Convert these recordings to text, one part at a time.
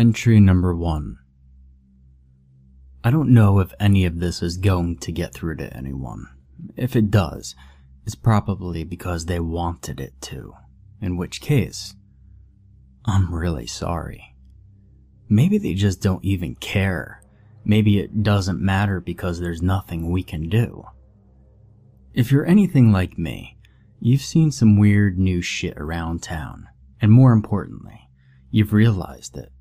Entry number one. I don't know if any of this is going to get through to anyone. If it does, it's probably because they wanted it to, in which case, I'm really sorry. Maybe they just don't even care. Maybe it doesn't matter because there's nothing we can do. If you're anything like me, you've seen some weird new shit around town, and more importantly, you've realized it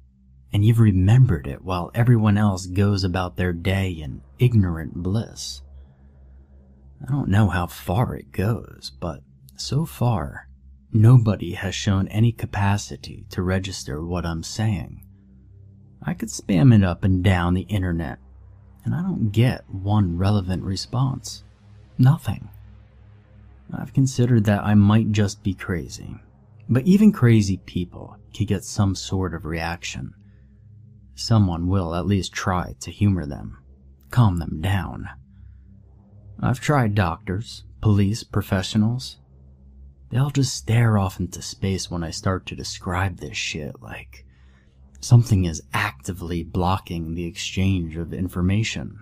and you've remembered it while everyone else goes about their day in ignorant bliss. I don't know how far it goes, but so far, nobody has shown any capacity to register what I'm saying. I could spam it up and down the internet, and I don't get one relevant response. Nothing. I've considered that I might just be crazy, but even crazy people could get some sort of reaction someone will at least try to humor them, calm them down. I've tried doctors, police, professionals. They all just stare off into space when I start to describe this shit like something is actively blocking the exchange of information.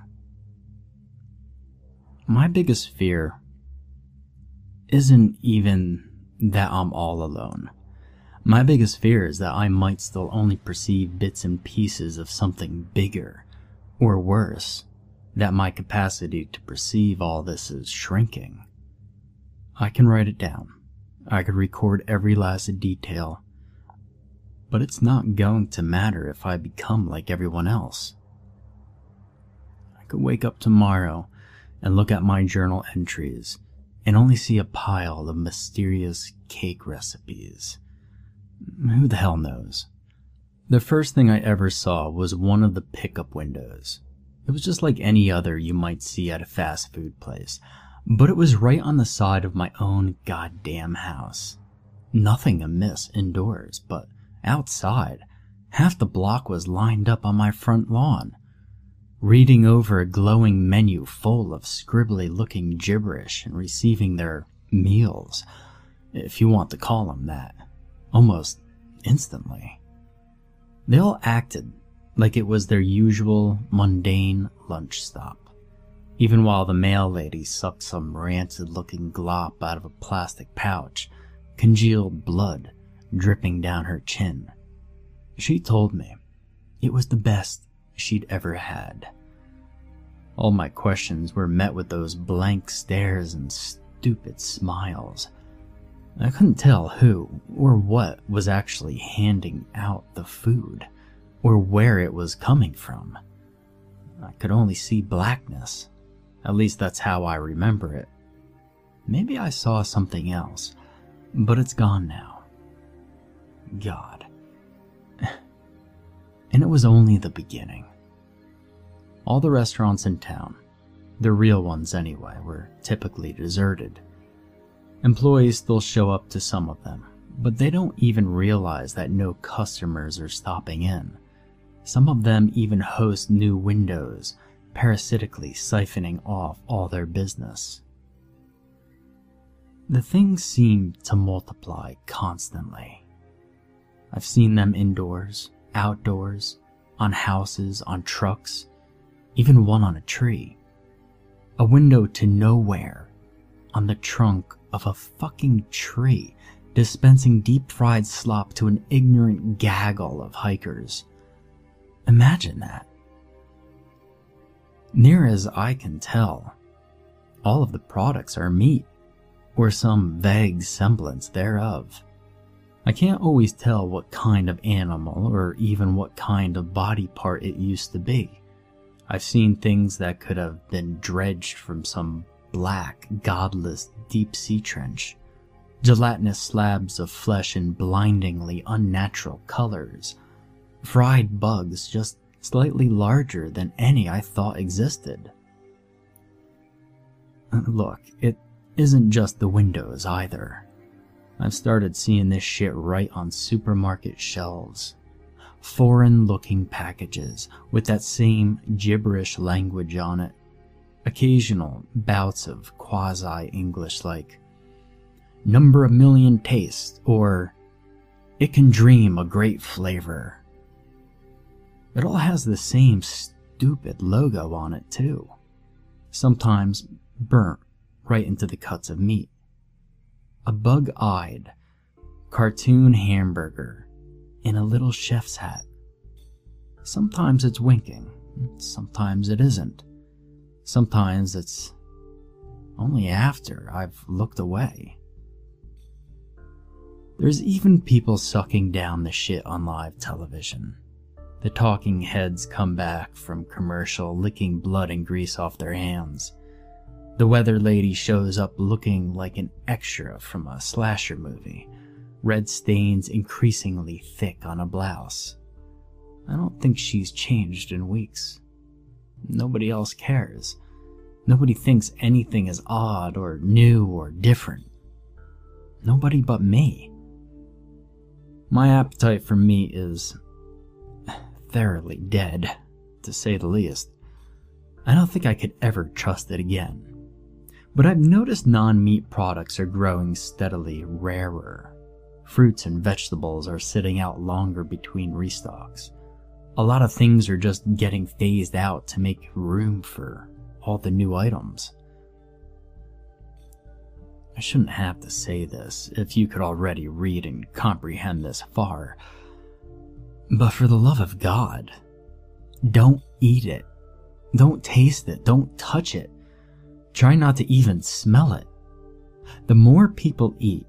My biggest fear isn't even that I'm all alone. My biggest fear is that I might still only perceive bits and pieces of something bigger, or worse, that my capacity to perceive all this is shrinking. I can write it down. I could record every last detail. But it's not going to matter if I become like everyone else. I could wake up tomorrow and look at my journal entries and only see a pile of mysterious cake recipes who the hell knows? The first thing I ever saw was one of the pickup windows. It was just like any other you might see at a fast food place, but it was right on the side of my own goddamn house. Nothing amiss indoors, but outside, half the block was lined up on my front lawn, reading over a glowing menu full of scribbly looking gibberish and receiving their meals, if you want to call them that almost instantly. They all acted like it was their usual mundane lunch stop, even while the mail lady sucked some rancid looking glop out of a plastic pouch, congealed blood dripping down her chin. She told me it was the best she'd ever had. All my questions were met with those blank stares and stupid smiles. I couldn't tell who or what was actually handing out the food, or where it was coming from. I could only see blackness. At least that's how I remember it. Maybe I saw something else, but it's gone now. God. And it was only the beginning. All the restaurants in town, the real ones anyway, were typically deserted Employees still show up to some of them, but they don't even realize that no customers are stopping in. Some of them even host new windows, parasitically siphoning off all their business. The things seem to multiply constantly. I've seen them indoors, outdoors, on houses, on trucks, even one on a tree. A window to nowhere, on the trunk of a fucking tree, dispensing deep fried slop to an ignorant gaggle of hikers. Imagine that. Near as I can tell, all of the products are meat, or some vague semblance thereof. I can't always tell what kind of animal or even what kind of body part it used to be. I've seen things that could have been dredged from some black, godless deep sea trench. Gelatinous slabs of flesh in blindingly unnatural colors. Fried bugs just slightly larger than any I thought existed. Uh, look, it isn't just the windows either. I've started seeing this shit right on supermarket shelves. Foreign looking packages with that same gibberish language on it. Occasional bouts of quasi English like number a million taste or it can dream a great flavor. It all has the same stupid logo on it too. Sometimes burnt right into the cuts of meat. A bug eyed, cartoon hamburger in a little chef's hat. Sometimes it's winking, sometimes it isn't. Sometimes it's only after I've looked away. There's even people sucking down the shit on live television. The talking heads come back from commercial licking blood and grease off their hands. The weather lady shows up looking like an extra from a slasher movie, red stains increasingly thick on a blouse. I don't think she's changed in weeks. Nobody else cares. Nobody thinks anything is odd or new or different. Nobody but me. My appetite for meat is thoroughly dead, to say the least. I don't think I could ever trust it again. But I've noticed non meat products are growing steadily rarer. Fruits and vegetables are sitting out longer between restocks. A lot of things are just getting phased out to make room for all the new items. I shouldn't have to say this if you could already read and comprehend this far. But for the love of God, don't eat it. Don't taste it. Don't touch it. Try not to even smell it. The more people eat,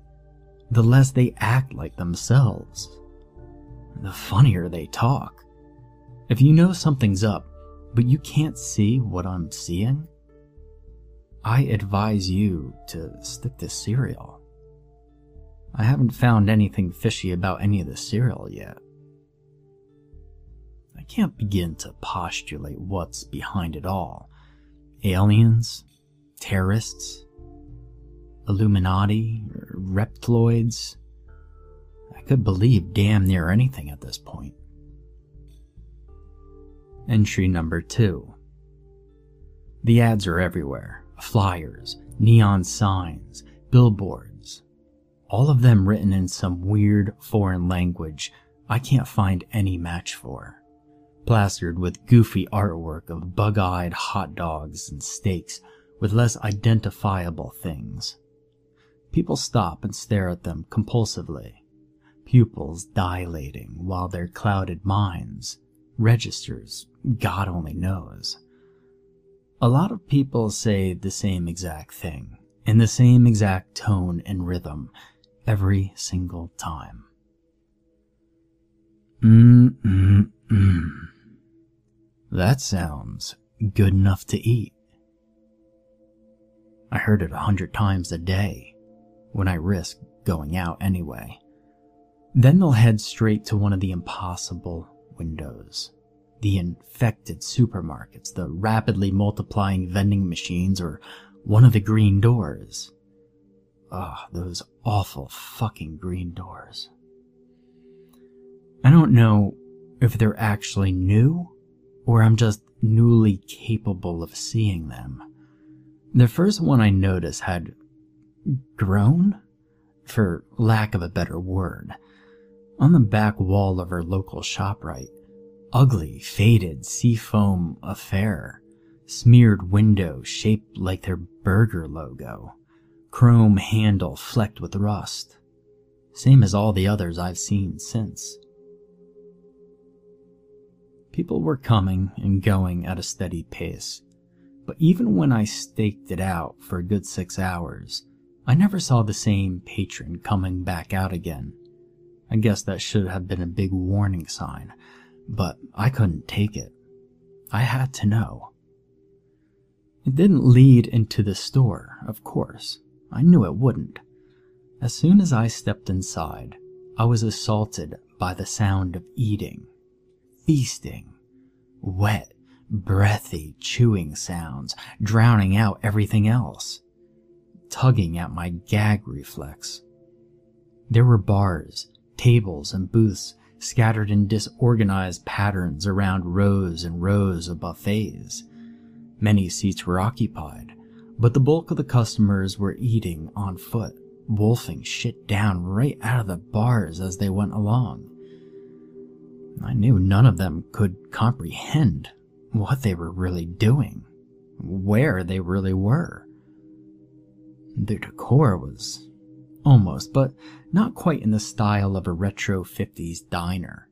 the less they act like themselves. The funnier they talk. If you know something's up, but you can't see what I'm seeing, I advise you to stick to cereal. I haven't found anything fishy about any of the cereal yet. I can't begin to postulate what's behind it all. Aliens, terrorists, Illuminati, reptiloids. I could believe damn near anything at this point. Entry number two. The ads are everywhere flyers, neon signs, billboards. All of them written in some weird foreign language I can't find any match for. Plastered with goofy artwork of bug eyed hot dogs and steaks with less identifiable things. People stop and stare at them compulsively, pupils dilating while their clouded minds registers God only knows. A lot of people say the same exact thing, in the same exact tone and rhythm, every single time. Mmm, mmm, mmm. That sounds good enough to eat. I heard it a hundred times a day when I risked going out anyway. Then they'll head straight to one of the impossible windows. The infected supermarkets, the rapidly multiplying vending machines, or one of the green doors. Ugh, those awful fucking green doors. I don't know if they're actually new or I'm just newly capable of seeing them. The first one I noticed had grown, for lack of a better word, on the back wall of our local ShopRite. Ugly, faded seafoam affair, smeared window shaped like their burger logo, chrome handle flecked with rust, same as all the others I've seen since. People were coming and going at a steady pace, but even when I staked it out for a good six hours, I never saw the same patron coming back out again. I guess that should have been a big warning sign, but I couldn't take it. I had to know. It didn't lead into the store, of course. I knew it wouldn't. As soon as I stepped inside, I was assaulted by the sound of eating feasting, wet, breathy chewing sounds, drowning out everything else, tugging at my gag reflex. There were bars, tables, and booths scattered in disorganized patterns around rows and rows of buffets. Many seats were occupied, but the bulk of the customers were eating on foot, wolfing shit down right out of the bars as they went along. I knew none of them could comprehend what they were really doing, where they really were. The decor was almost, but not quite in the style of a retro 50s diner,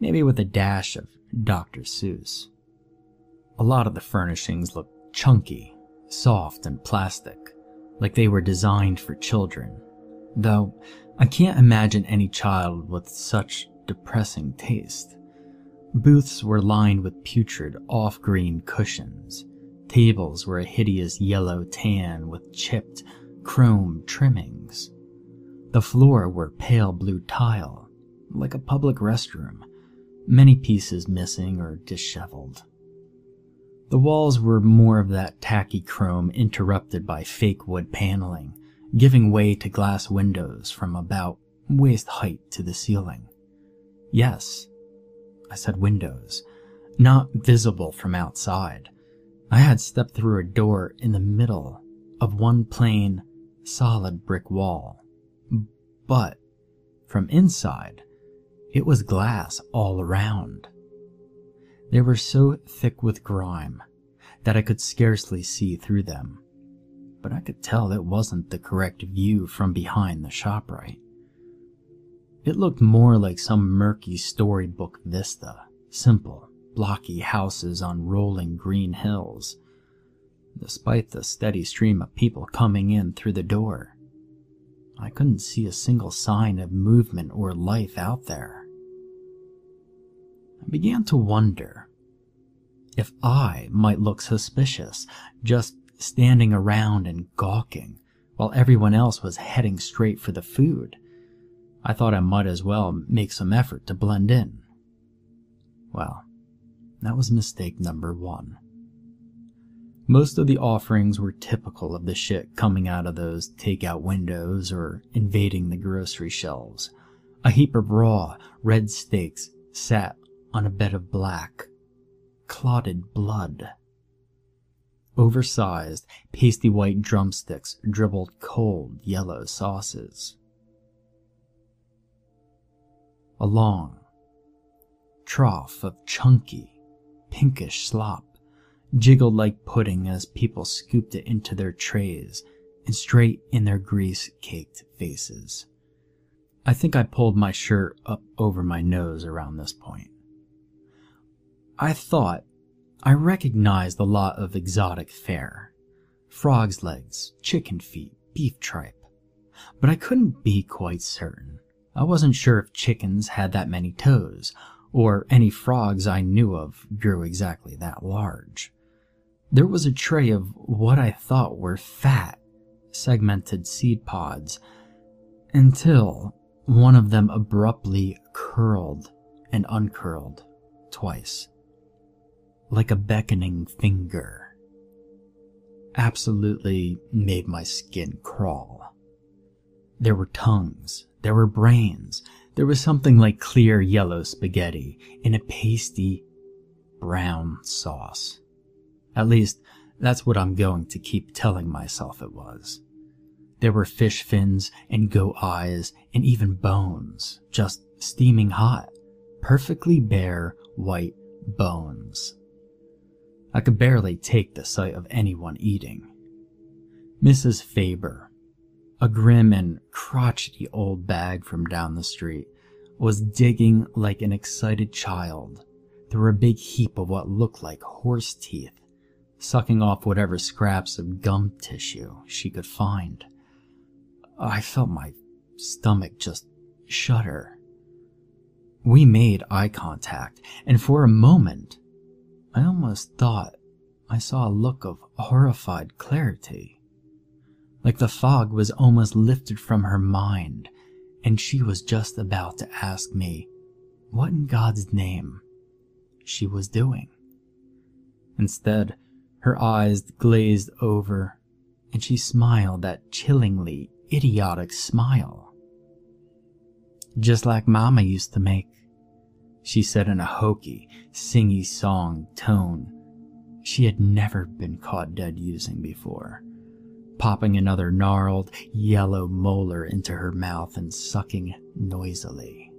maybe with a dash of Dr. Seuss. A lot of the furnishings looked chunky, soft, and plastic, like they were designed for children, though I can't imagine any child with such depressing taste. Booths were lined with putrid off-green cushions. Tables were a hideous yellow tan with chipped chrome trimmings. The floor were pale blue tile, like a public restroom, many pieces missing or disheveled. The walls were more of that tacky chrome interrupted by fake wood paneling, giving way to glass windows from about waist height to the ceiling. Yes, I said windows, not visible from outside. I had stepped through a door in the middle of one plain, solid brick wall. But from inside, it was glass all around. They were so thick with grime that I could scarcely see through them, but I could tell it wasn't the correct view from behind the ShopRite. It looked more like some murky storybook vista, simple, blocky houses on rolling green hills. Despite the steady stream of people coming in through the door, I couldn't see a single sign of movement or life out there. I began to wonder if I might look suspicious, just standing around and gawking, while everyone else was heading straight for the food. I thought I might as well make some effort to blend in. Well, that was mistake number one. Most of the offerings were typical of the shit coming out of those takeout windows or invading the grocery shelves. A heap of raw, red steaks sat on a bed of black, clotted blood. Oversized, pasty white drumsticks dribbled cold, yellow sauces. A long trough of chunky, pinkish slop jiggled like pudding as people scooped it into their trays and straight in their grease caked faces. I think I pulled my shirt up over my nose around this point. I thought I recognized a lot of exotic fare frog's legs, chicken feet, beef tripe, but I couldn't be quite certain. I wasn't sure if chickens had that many toes, or any frogs I knew of grew exactly that large. There was a tray of what I thought were fat, segmented seed pods, until one of them abruptly curled and uncurled twice, like a beckoning finger. Absolutely made my skin crawl. There were tongues, there were brains, there was something like clear yellow spaghetti in a pasty brown sauce. At least, that's what I'm going to keep telling myself it was. There were fish fins and goat eyes and even bones, just steaming hot, perfectly bare white bones. I could barely take the sight of anyone eating. Mrs. Faber, a grim and crotchety old bag from down the street, was digging like an excited child through a big heap of what looked like horse teeth, sucking off whatever scraps of gum tissue she could find. I felt my stomach just shudder. We made eye contact, and for a moment, I almost thought I saw a look of horrified clarity. Like the fog was almost lifted from her mind, and she was just about to ask me what in God's name she was doing. Instead, her eyes glazed over, and she smiled that chillingly idiotic smile. Just like Mama used to make, she said in a hokey, singy song tone she had never been caught dead using before, popping another gnarled, yellow molar into her mouth and sucking noisily.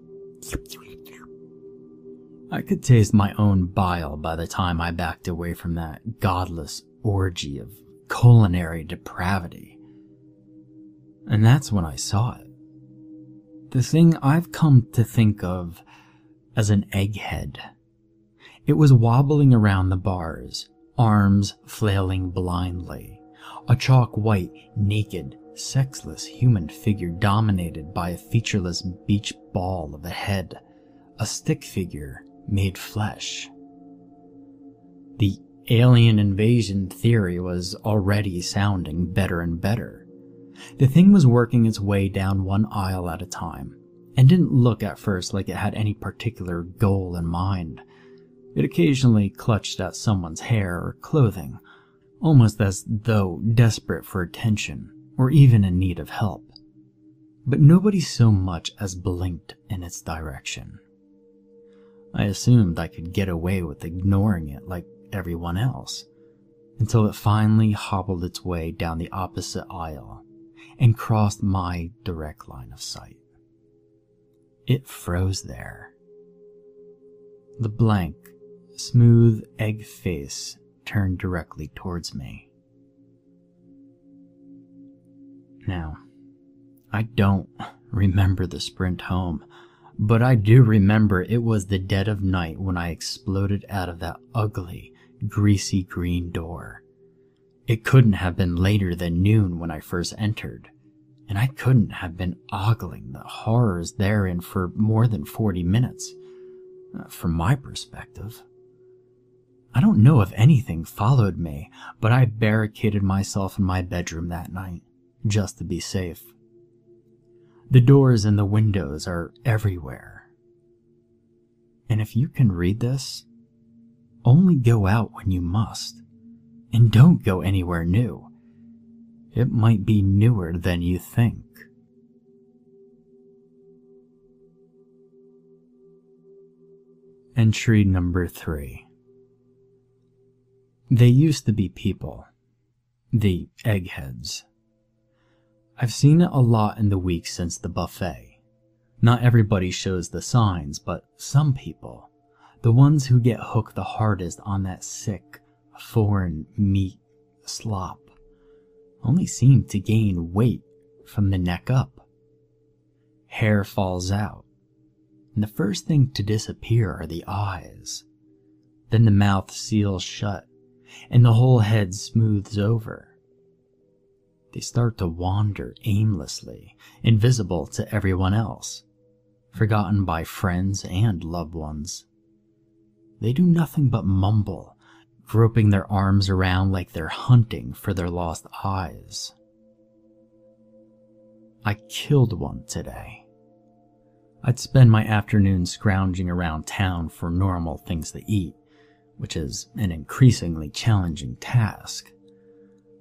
I could taste my own bile by the time I backed away from that godless orgy of culinary depravity. And that's when I saw it. The thing I've come to think of as an egghead. It was wobbling around the bars, arms flailing blindly. A chalk white, naked, sexless human figure dominated by a featureless beach ball of a head, a stick figure made flesh. The alien invasion theory was already sounding better and better. The thing was working its way down one aisle at a time, and didn't look at first like it had any particular goal in mind. It occasionally clutched at someone's hair or clothing, almost as though desperate for attention or even in need of help. But nobody so much as blinked in its direction. I assumed I could get away with ignoring it like everyone else, until it finally hobbled its way down the opposite aisle and crossed my direct line of sight. It froze there. The blank, smooth egg face turned directly towards me. Now, I don't remember the sprint home but I do remember it was the dead of night when I exploded out of that ugly, greasy green door. It couldn't have been later than noon when I first entered, and I couldn't have been ogling the horrors therein for more than 40 minutes, uh, from my perspective. I don't know if anything followed me, but I barricaded myself in my bedroom that night, just to be safe. The doors and the windows are everywhere. And if you can read this, only go out when you must, and don't go anywhere new. It might be newer than you think. Entry number three. They used to be people. The eggheads. I've seen it a lot in the weeks since the buffet. Not everybody shows the signs, but some people, the ones who get hooked the hardest on that sick, foreign meat slop, only seem to gain weight from the neck up. Hair falls out, and the first thing to disappear are the eyes. Then the mouth seals shut, and the whole head smooths over. They start to wander aimlessly, invisible to everyone else, forgotten by friends and loved ones. They do nothing but mumble, groping their arms around like they're hunting for their lost eyes. I killed one today. I'd spend my afternoon scrounging around town for normal things to eat, which is an increasingly challenging task.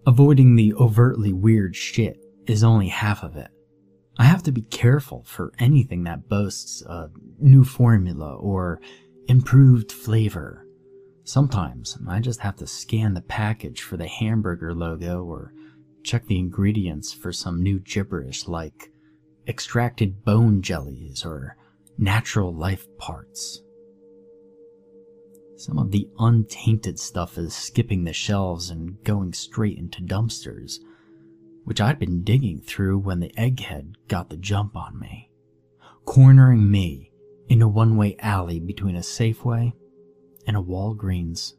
Avoiding the overtly weird shit is only half of it. I have to be careful for anything that boasts a new formula or improved flavor. Sometimes I just have to scan the package for the hamburger logo or check the ingredients for some new gibberish like extracted bone jellies or natural life parts. Some of the untainted stuff is skipping the shelves and going straight into dumpsters, which I'd been digging through when the egghead got the jump on me, cornering me in a one way alley between a Safeway and a Walgreens.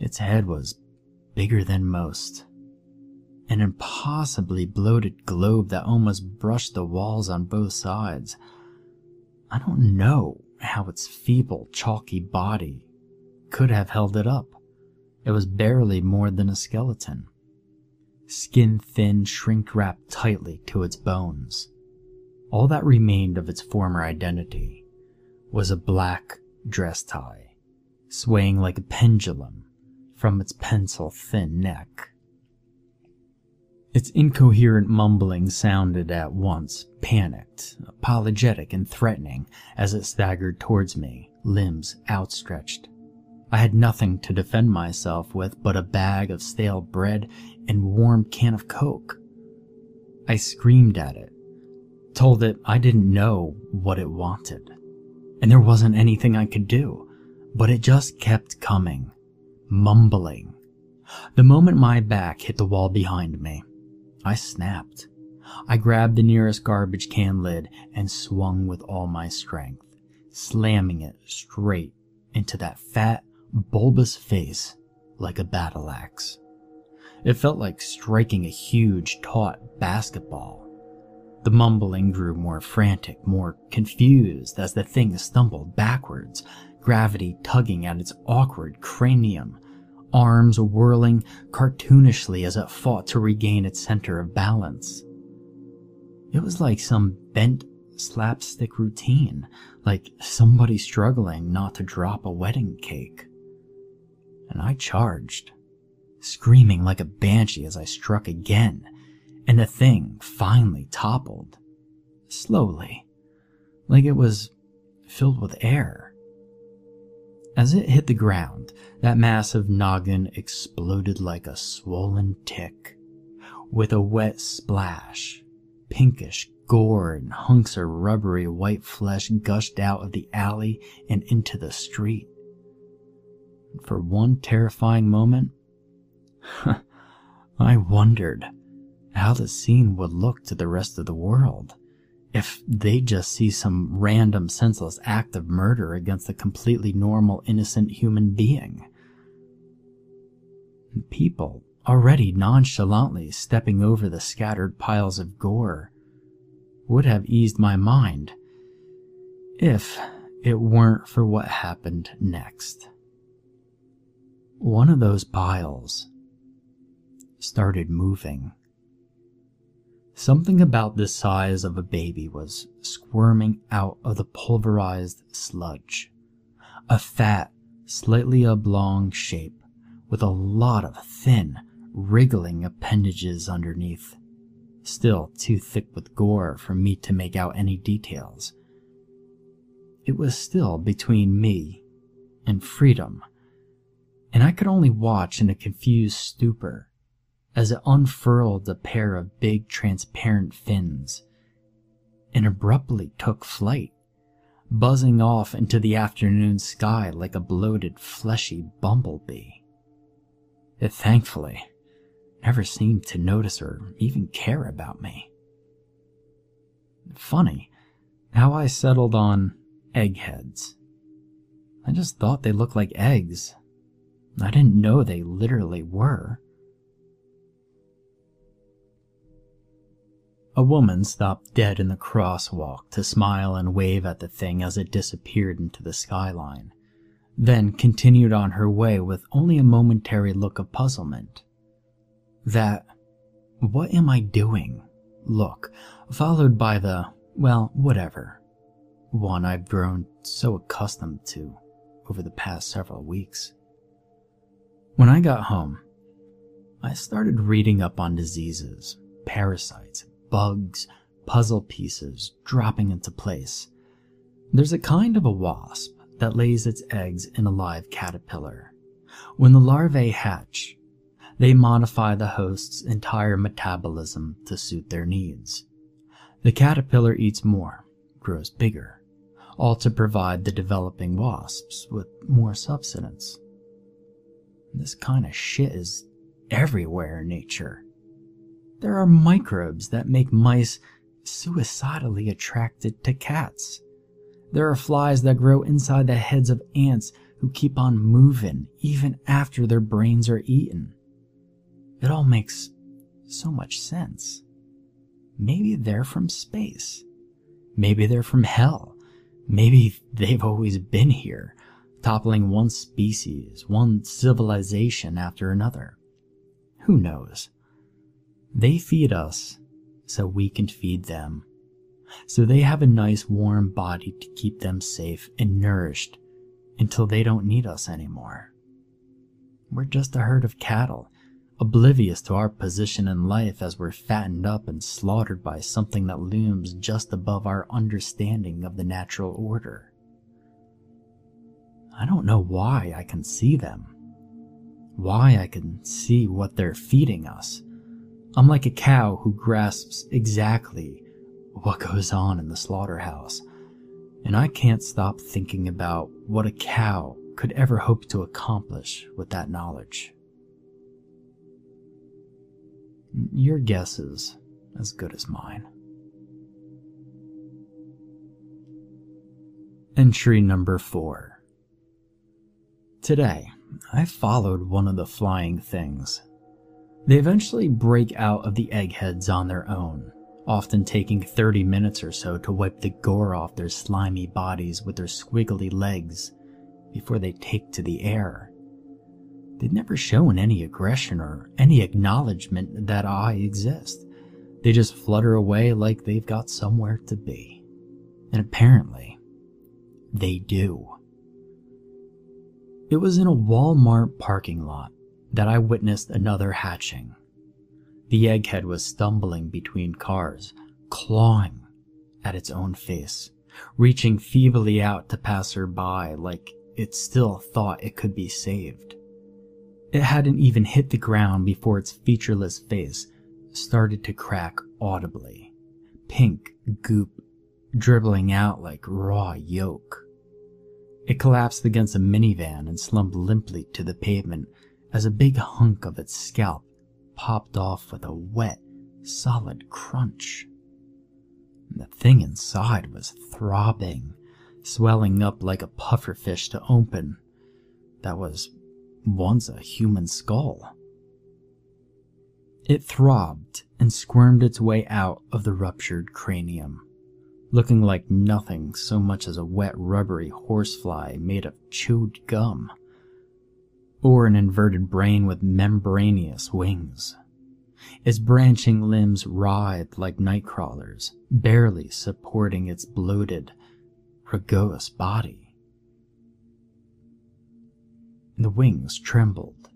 Its head was bigger than most, an impossibly bloated globe that almost brushed the walls on both sides. I don't know how its feeble, chalky body could have held it up. It was barely more than a skeleton. Skin thin, shrink wrapped tightly to its bones. All that remained of its former identity was a black dress tie, swaying like a pendulum from its pencil thin neck. Its incoherent mumbling sounded at once panicked, apologetic, and threatening as it staggered towards me, limbs outstretched. I had nothing to defend myself with but a bag of stale bread and warm can of Coke. I screamed at it, told it I didn't know what it wanted, and there wasn't anything I could do, but it just kept coming, mumbling. The moment my back hit the wall behind me, I snapped. I grabbed the nearest garbage can lid and swung with all my strength, slamming it straight into that fat, bulbous face like a battle axe. It felt like striking a huge, taut basketball. The mumbling grew more frantic, more confused as the thing stumbled backwards, gravity tugging at its awkward cranium arms whirling cartoonishly as it fought to regain its center of balance. It was like some bent slapstick routine, like somebody struggling not to drop a wedding cake. And I charged, screaming like a banshee as I struck again, and the thing finally toppled. Slowly, like it was filled with air. As it hit the ground, that massive noggin exploded like a swollen tick. With a wet splash, pinkish gore and hunks of rubbery white flesh gushed out of the alley and into the street. For one terrifying moment, I wondered how the scene would look to the rest of the world if they just see some random senseless act of murder against a completely normal, innocent human being. People already nonchalantly stepping over the scattered piles of gore would have eased my mind if it weren't for what happened next. One of those piles started moving. Something about the size of a baby was squirming out of the pulverized sludge. A fat, slightly oblong shape with a lot of thin, wriggling appendages underneath. Still too thick with gore for me to make out any details. It was still between me and freedom, and I could only watch in a confused stupor as it unfurled a pair of big transparent fins and abruptly took flight, buzzing off into the afternoon sky like a bloated, fleshy bumblebee. It thankfully never seemed to notice or even care about me. Funny how I settled on eggheads. I just thought they looked like eggs. I didn't know they literally were. A woman stopped dead in the crosswalk to smile and wave at the thing as it disappeared into the skyline, then continued on her way with only a momentary look of puzzlement. That, what am I doing? look, followed by the, well, whatever, one I've grown so accustomed to over the past several weeks. When I got home, I started reading up on diseases, parasites, bugs, puzzle pieces dropping into place. There's a kind of a wasp that lays its eggs in a live caterpillar. When the larvae hatch, they modify the host's entire metabolism to suit their needs. The caterpillar eats more, grows bigger, all to provide the developing wasps with more subsistence. This kind of shit is everywhere in nature. There are microbes that make mice suicidally attracted to cats. There are flies that grow inside the heads of ants who keep on moving even after their brains are eaten. It all makes so much sense. Maybe they're from space. Maybe they're from hell. Maybe they've always been here, toppling one species, one civilization after another. Who knows? They feed us so we can feed them. So they have a nice warm body to keep them safe and nourished until they don't need us anymore. We're just a herd of cattle, oblivious to our position in life as we're fattened up and slaughtered by something that looms just above our understanding of the natural order. I don't know why I can see them, why I can see what they're feeding us. I'm like a cow who grasps exactly what goes on in the slaughterhouse, and I can't stop thinking about what a cow could ever hope to accomplish with that knowledge. Your guess is as good as mine. Entry number 4 Today, I followed one of the flying things they eventually break out of the eggheads on their own, often taking 30 minutes or so to wipe the gore off their slimy bodies with their squiggly legs before they take to the air. They've never shown any aggression or any acknowledgement that I exist. They just flutter away like they've got somewhere to be. And apparently, they do. It was in a Walmart parking lot that I witnessed another hatching. The egghead was stumbling between cars, clawing at its own face, reaching feebly out to pass her by like it still thought it could be saved. It hadn't even hit the ground before its featureless face started to crack audibly, pink goop dribbling out like raw yolk. It collapsed against a minivan and slumped limply to the pavement as a big hunk of its scalp popped off with a wet, solid crunch. And The thing inside was throbbing, swelling up like a pufferfish to open that was once a human skull. It throbbed and squirmed its way out of the ruptured cranium, looking like nothing so much as a wet, rubbery horsefly made of chewed gum or an inverted brain with membranous wings. Its branching limbs writhed like night crawlers, barely supporting its bloated, rugose body. The wings trembled,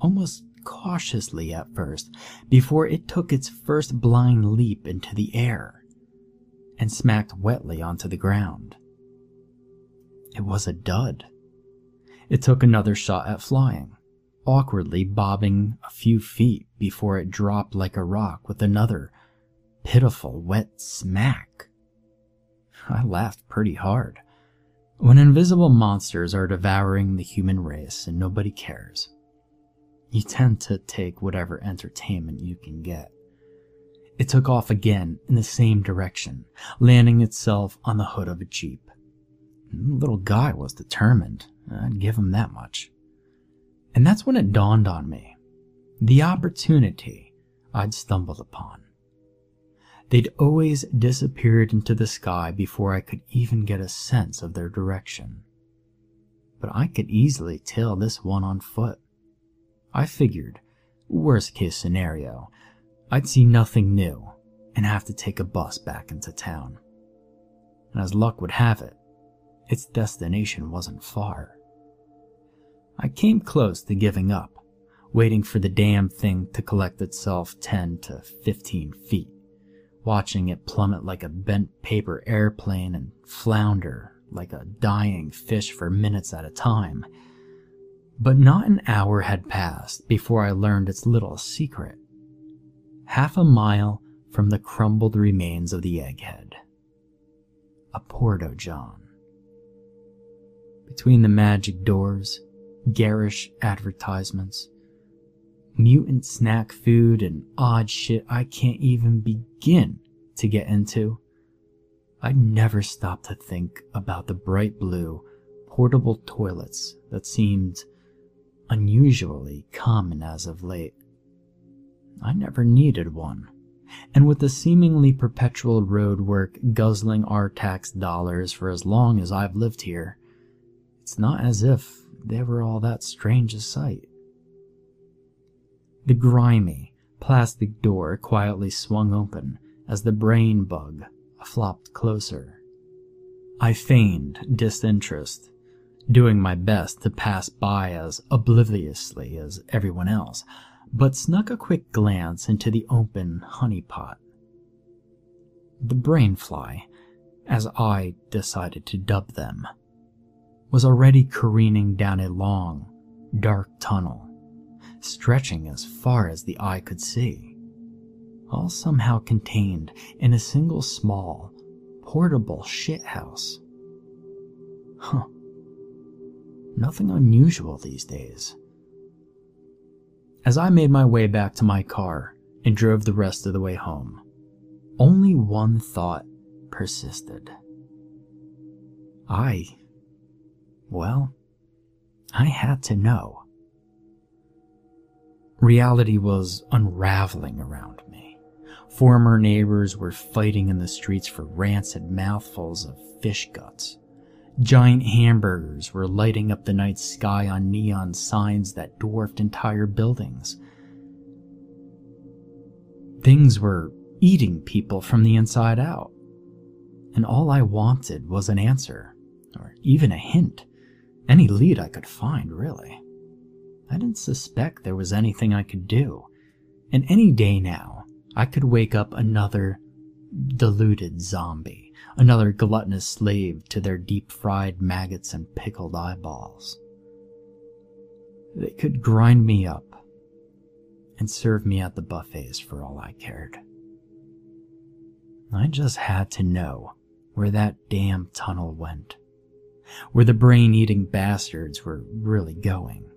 almost cautiously at first, before it took its first blind leap into the air and smacked wetly onto the ground. It was a dud. It took another shot at flying, awkwardly bobbing a few feet before it dropped like a rock with another pitiful wet smack. I laughed pretty hard. When invisible monsters are devouring the human race and nobody cares, you tend to take whatever entertainment you can get. It took off again in the same direction, landing itself on the hood of a Jeep. The little guy was determined, I'd give him that much. And that's when it dawned on me the opportunity I'd stumbled upon. They'd always disappeared into the sky before I could even get a sense of their direction. But I could easily tail this one on foot. I figured, worst case scenario, I'd see nothing new and have to take a bus back into town. And as luck would have it, its destination wasn't far. I came close to giving up, waiting for the damn thing to collect itself 10 to 15 feet, watching it plummet like a bent paper airplane and flounder like a dying fish for minutes at a time. But not an hour had passed before I learned its little secret. Half a mile from the crumbled remains of the egghead. A Porta John. Between the magic doors, garish advertisements, mutant snack food, and odd shit I can't even begin to get into, I never stopped to think about the bright blue, portable toilets that seemed unusually common as of late. I never needed one, and with the seemingly perpetual road work guzzling our tax dollars for as long as I've lived here, it's not as if they were all that strange a sight. The grimy, plastic door quietly swung open as the brain bug flopped closer. I feigned disinterest, doing my best to pass by as obliviously as everyone else, but snuck a quick glance into the open honey pot. The brain fly, as I decided to dub them, was already careening down a long, dark tunnel, stretching as far as the eye could see, all somehow contained in a single small, portable shithouse. Huh. Nothing unusual these days. As I made my way back to my car and drove the rest of the way home, only one thought persisted. I well, I had to know. Reality was unraveling around me. Former neighbors were fighting in the streets for rancid mouthfuls of fish guts. Giant hamburgers were lighting up the night sky on neon signs that dwarfed entire buildings. Things were eating people from the inside out. And all I wanted was an answer, or even a hint. Any lead I could find, really. I didn't suspect there was anything I could do. And any day now, I could wake up another deluded zombie, another gluttonous slave to their deep fried maggots and pickled eyeballs. They could grind me up and serve me at the buffets for all I cared. I just had to know where that damn tunnel went where the brain eating bastards were really going.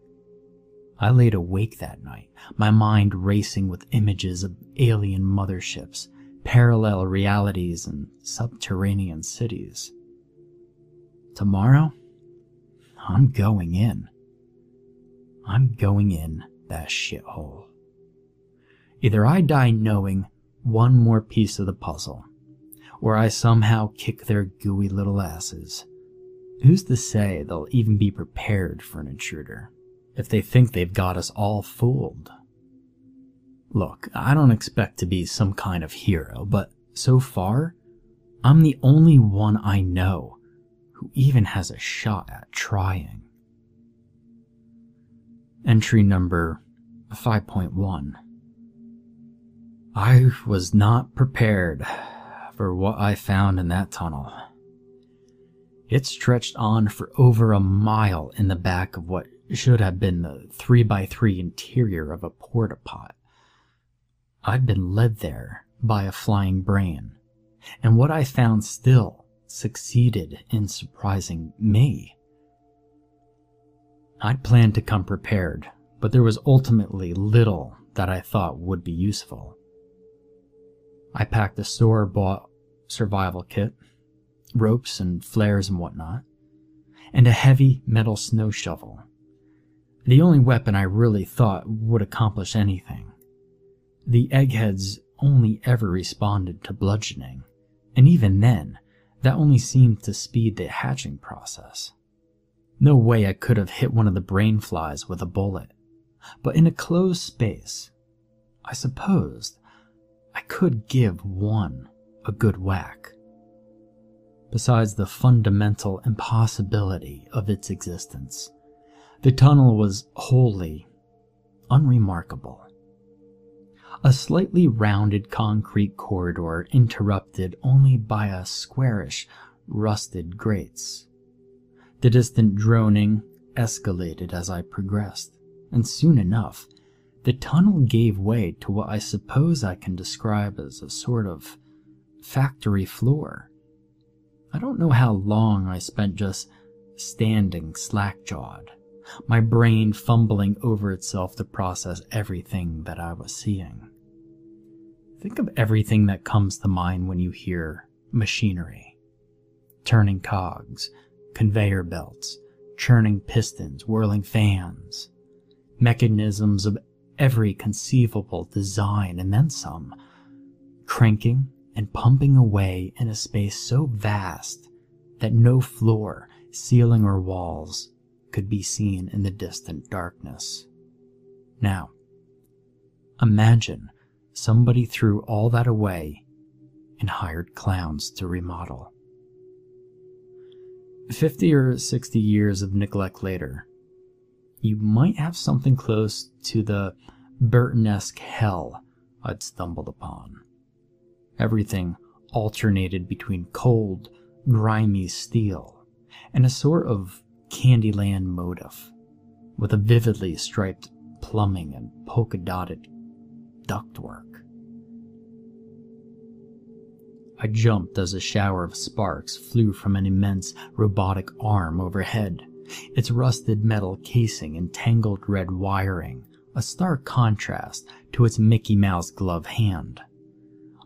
I laid awake that night, my mind racing with images of alien motherships, parallel realities, and subterranean cities. Tomorrow, I'm going in. I'm going in that shithole. Either I die knowing one more piece of the puzzle, or I somehow kick their gooey little asses Who's to say they'll even be prepared for an intruder if they think they've got us all fooled? Look, I don't expect to be some kind of hero, but so far, I'm the only one I know who even has a shot at trying. Entry number 5.1 I was not prepared for what I found in that tunnel. It stretched on for over a mile in the back of what should have been the 3 by 3 interior of a porta pot. I'd been led there by a flying brain, and what I found still succeeded in surprising me. I'd planned to come prepared, but there was ultimately little that I thought would be useful. I packed a store bought survival kit, ropes and flares and whatnot, and a heavy metal snow shovel. The only weapon I really thought would accomplish anything. The eggheads only ever responded to bludgeoning, and even then, that only seemed to speed the hatching process. No way I could have hit one of the brain flies with a bullet, but in a closed space, I supposed I could give one a good whack besides the fundamental impossibility of its existence. The tunnel was wholly unremarkable. a slightly rounded concrete corridor interrupted only by a squarish, rusted grates. The distant droning escalated as I progressed, and soon enough, the tunnel gave way to what I suppose I can describe as a sort of factory floor. I don't know how long I spent just standing slack jawed, my brain fumbling over itself to process everything that I was seeing. Think of everything that comes to mind when you hear machinery turning cogs, conveyor belts, churning pistons, whirling fans, mechanisms of every conceivable design and then some, cranking and pumping away in a space so vast that no floor, ceiling, or walls could be seen in the distant darkness. Now, imagine somebody threw all that away and hired clowns to remodel. Fifty or sixty years of neglect later, you might have something close to the Burton-esque hell I'd stumbled upon. Everything alternated between cold, grimy steel and a sort of Candyland motif, with a vividly striped plumbing and polka dotted ductwork. I jumped as a shower of sparks flew from an immense robotic arm overhead, its rusted metal casing and tangled red wiring a stark contrast to its Mickey Mouse glove hand.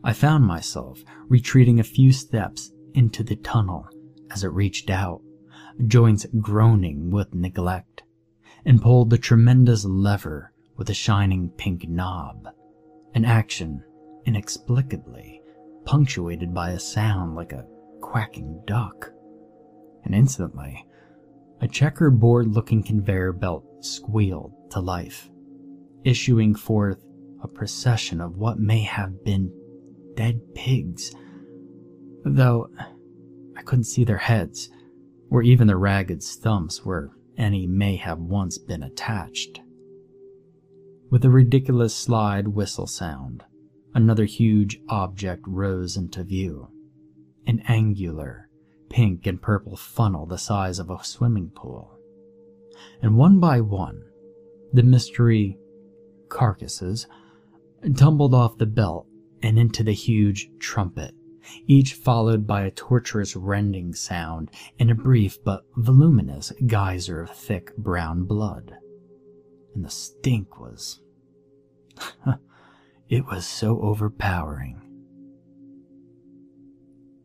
I found myself retreating a few steps into the tunnel as it reached out, joints groaning with neglect, and pulled the tremendous lever with a shining pink knob, an action inexplicably punctuated by a sound like a quacking duck. And instantly, a checkerboard looking conveyor belt squealed to life issuing forth a procession of what may have been dead pigs, though I couldn't see their heads, or even the ragged stumps where any may have once been attached. With a ridiculous slide whistle sound, another huge object rose into view. An angular, pink and purple funnel the size of a swimming pool. And one by one, the mystery carcasses tumbled off the belt and into the huge trumpet, each followed by a torturous rending sound and a brief but voluminous geyser of thick brown blood. And the stink was. it was so overpowering.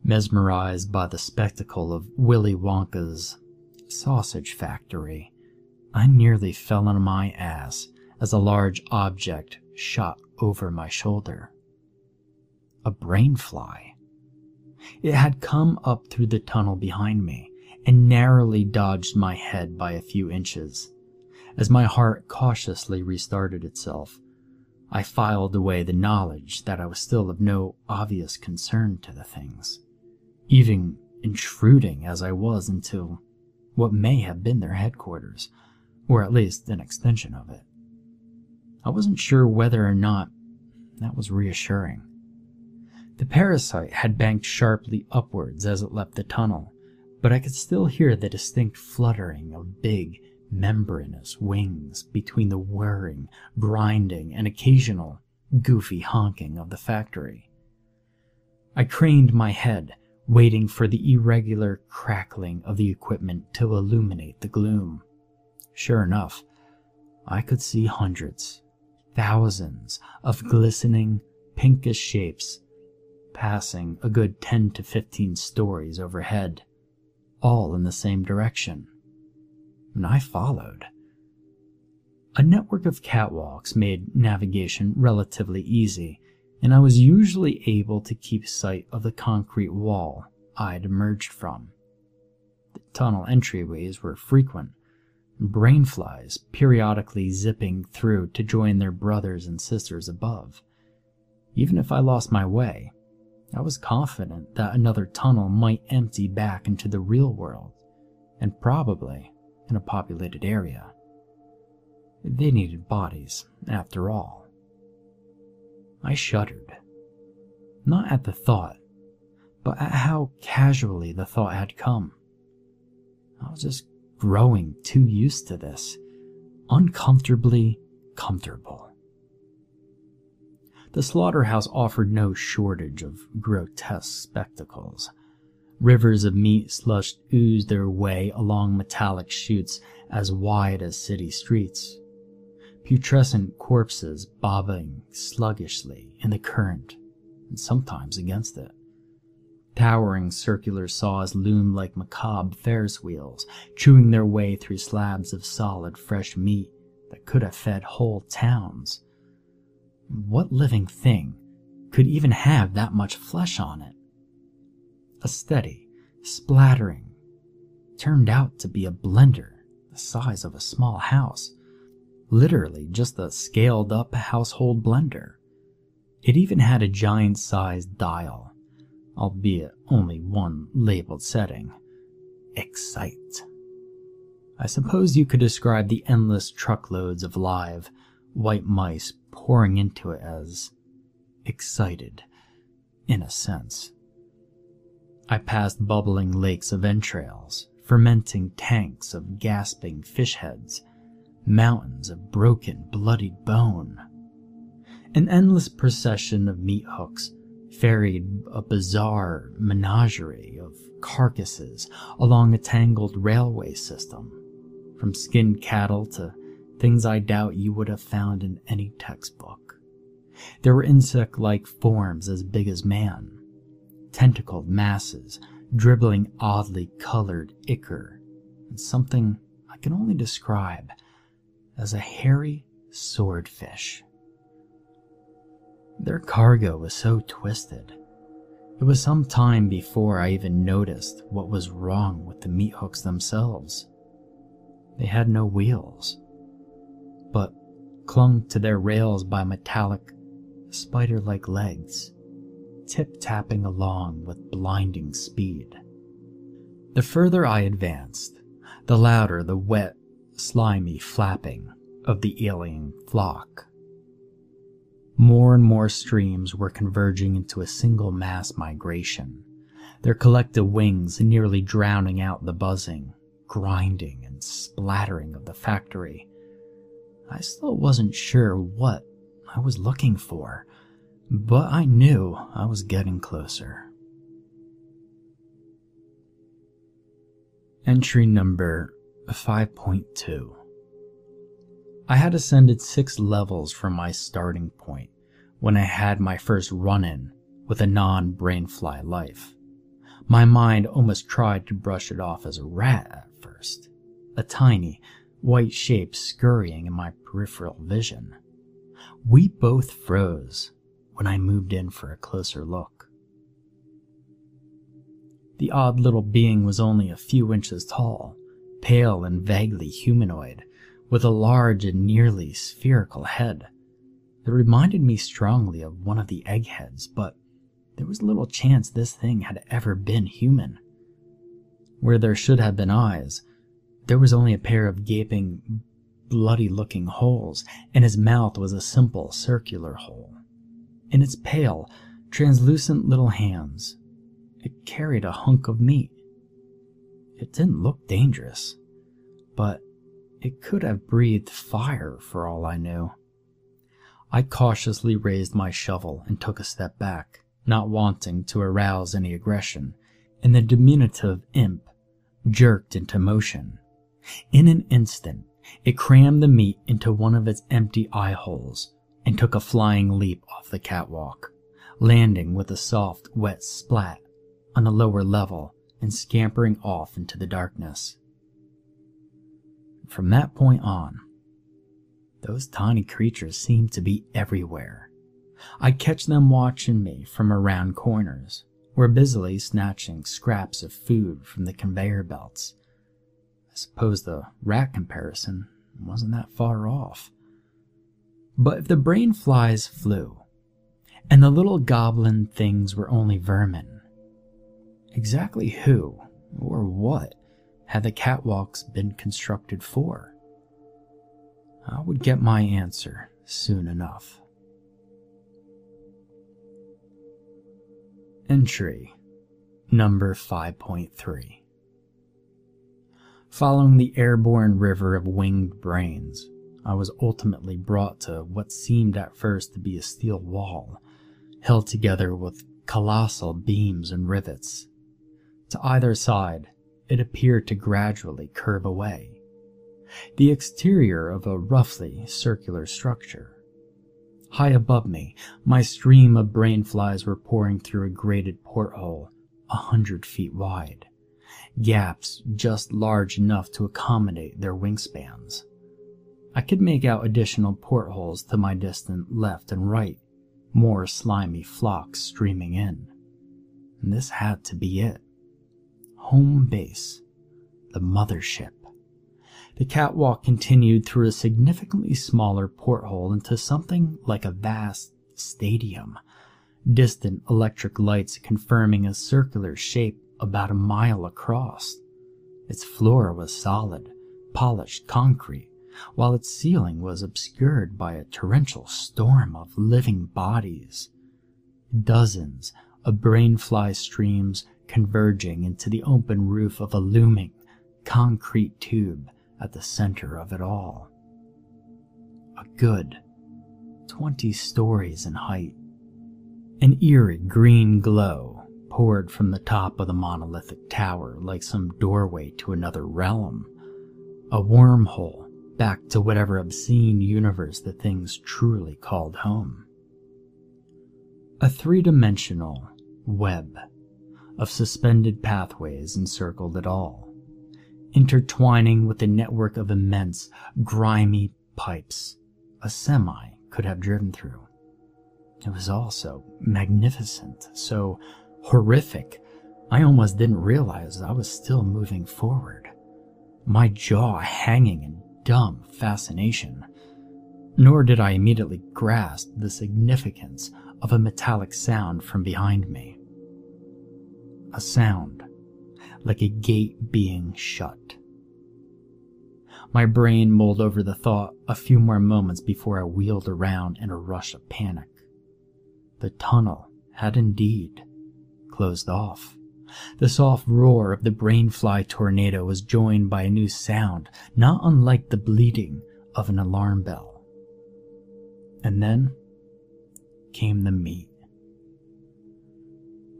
Mesmerized by the spectacle of Willy Wonka's sausage factory, I nearly fell on my ass as a large object shot over my shoulder. A brain fly. It had come up through the tunnel behind me and narrowly dodged my head by a few inches. As my heart cautiously restarted itself, I filed away the knowledge that I was still of no obvious concern to the things, even intruding as I was into what may have been their headquarters, or at least an extension of it. I wasn't sure whether or not that was reassuring. The parasite had banked sharply upwards as it left the tunnel, but I could still hear the distinct fluttering of big, membranous wings between the whirring, grinding, and occasional goofy honking of the factory. I craned my head, waiting for the irregular crackling of the equipment to illuminate the gloom. Sure enough, I could see hundreds, thousands of glistening, pinkish shapes passing a good 10 to 15 stories overhead, all in the same direction. And I followed. A network of catwalks made navigation relatively easy, and I was usually able to keep sight of the concrete wall I'd emerged from. The tunnel entryways were frequent, brainflies periodically zipping through to join their brothers and sisters above. Even if I lost my way, I was confident that another tunnel might empty back into the real world, and probably in a populated area. They needed bodies, after all. I shuddered. Not at the thought, but at how casually the thought had come. I was just growing too used to this, uncomfortably comfortable. The slaughterhouse offered no shortage of grotesque spectacles. Rivers of meat slush oozed their way along metallic chutes as wide as city streets. Putrescent corpses bobbing sluggishly in the current, and sometimes against it. Towering circular saws loomed like macabre Ferris wheels, chewing their way through slabs of solid, fresh meat that could have fed whole towns. What living thing could even have that much flesh on it? A steady, splattering turned out to be a blender the size of a small house. Literally just a scaled up household blender. It even had a giant sized dial, albeit only one labeled setting Excite. I suppose you could describe the endless truckloads of live, white mice pouring into it as excited, in a sense. I passed bubbling lakes of entrails, fermenting tanks of gasping fish heads, mountains of broken, bloodied bone. An endless procession of meat hooks ferried a bizarre menagerie of carcasses along a tangled railway system, from skinned cattle to things I doubt you would have found in any textbook. There were insect like forms as big as man, tentacled masses dribbling oddly colored ichor, and something I can only describe as a hairy swordfish. Their cargo was so twisted. It was some time before I even noticed what was wrong with the meat hooks themselves. They had no wheels, but clung to their rails by metallic, spider like legs, tip tapping along with blinding speed. The further I advanced, the louder the wet, slimy flapping of the alien flock. More and more streams were converging into a single mass migration, their collective wings nearly drowning out the buzzing, grinding, and splattering of the factory I still wasn't sure what I was looking for, but I knew I was getting closer. Entry number 5.2 I had ascended six levels from my starting point when I had my first run in with a non brainfly life. My mind almost tried to brush it off as a rat at first, a tiny, white shapes scurrying in my peripheral vision. We both froze when I moved in for a closer look. The odd little being was only a few inches tall, pale and vaguely humanoid, with a large and nearly spherical head. It reminded me strongly of one of the eggheads, but there was little chance this thing had ever been human. Where there should have been eyes, there was only a pair of gaping, bloody looking holes, and his mouth was a simple circular hole. In its pale, translucent little hands, it carried a hunk of meat. It didn't look dangerous, but it could have breathed fire for all I knew. I cautiously raised my shovel and took a step back, not wanting to arouse any aggression, and the diminutive imp jerked into motion. In an instant, it crammed the meat into one of its empty eye holes and took a flying leap off the catwalk, landing with a soft, wet splat on a lower level and scampering off into the darkness. From that point on, those tiny creatures seemed to be everywhere. I'd catch them watching me from around corners, or busily snatching scraps of food from the conveyor belts I suppose the rat comparison wasn't that far off. But if the brain flies flew, and the little goblin things were only vermin, exactly who or what had the catwalks been constructed for? I would get my answer soon enough. Entry number 5.3 Following the airborne river of winged brains, I was ultimately brought to what seemed at first to be a steel wall, held together with colossal beams and rivets. To either side, it appeared to gradually curve away. The exterior of a roughly circular structure. High above me, my stream of brain flies were pouring through a grated porthole a hundred feet wide gaps just large enough to accommodate their wingspans. I could make out additional portholes to my distant left and right, more slimy flocks streaming in. And this had to be it. Home base. The mothership. The catwalk continued through a significantly smaller porthole into something like a vast stadium, distant electric lights confirming a circular shape about a mile across. Its floor was solid, polished concrete, while its ceiling was obscured by a torrential storm of living bodies. Dozens of brainfly streams converging into the open roof of a looming concrete tube at the center of it all. A good twenty stories in height. An eerie green glow poured from the top of the monolithic tower like some doorway to another realm. A wormhole back to whatever obscene universe the things truly called home. A three dimensional web of suspended pathways encircled it all, intertwining with a network of immense, grimy pipes a semi could have driven through. It was also magnificent, so horrific. I almost didn't realize I was still moving forward, my jaw hanging in dumb fascination. Nor did I immediately grasp the significance of a metallic sound from behind me. A sound like a gate being shut. My brain mulled over the thought a few more moments before I wheeled around in a rush of panic. The tunnel had indeed closed off. The soft roar of the brainfly tornado was joined by a new sound, not unlike the bleating of an alarm bell. And then came the meat.